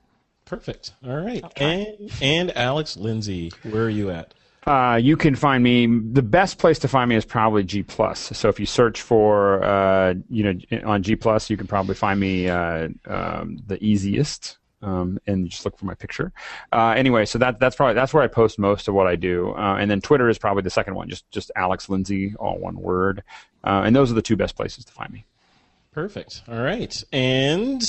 Perfect. All right. And and Alex Lindsay, where are you at? Uh, you can find me. The best place to find me is probably G Plus. So if you search for, uh, you know, on G Plus, you can probably find me uh, um, the easiest. Um, and just look for my picture. Uh, anyway, so that that's probably that's where I post most of what I do. Uh, and then Twitter is probably the second one, just just Alex Lindsay, all one word. Uh, and those are the two best places to find me. Perfect. All right. And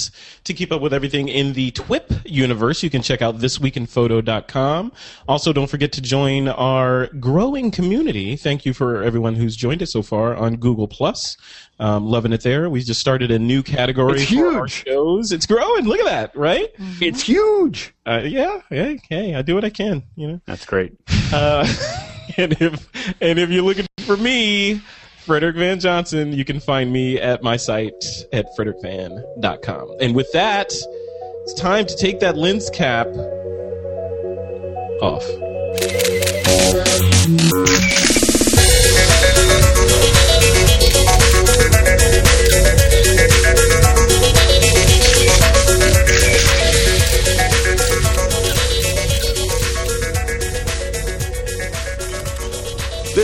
to keep up with everything in the TWIP universe, you can check out thisweekinphoto.com. Also, don't forget to join our growing community. Thank you for everyone who's joined us so far on Google Plus. Um, loving it there. We just started a new category It's for our huge. shows. It's growing. Look at that, right? It's huge. Uh, yeah. Yeah. Hey, I do what I can. You know. That's great. Uh, and if and if you're looking for me, Frederick Van Johnson, you can find me at my site at frederickvan.com. And with that, it's time to take that lens cap off.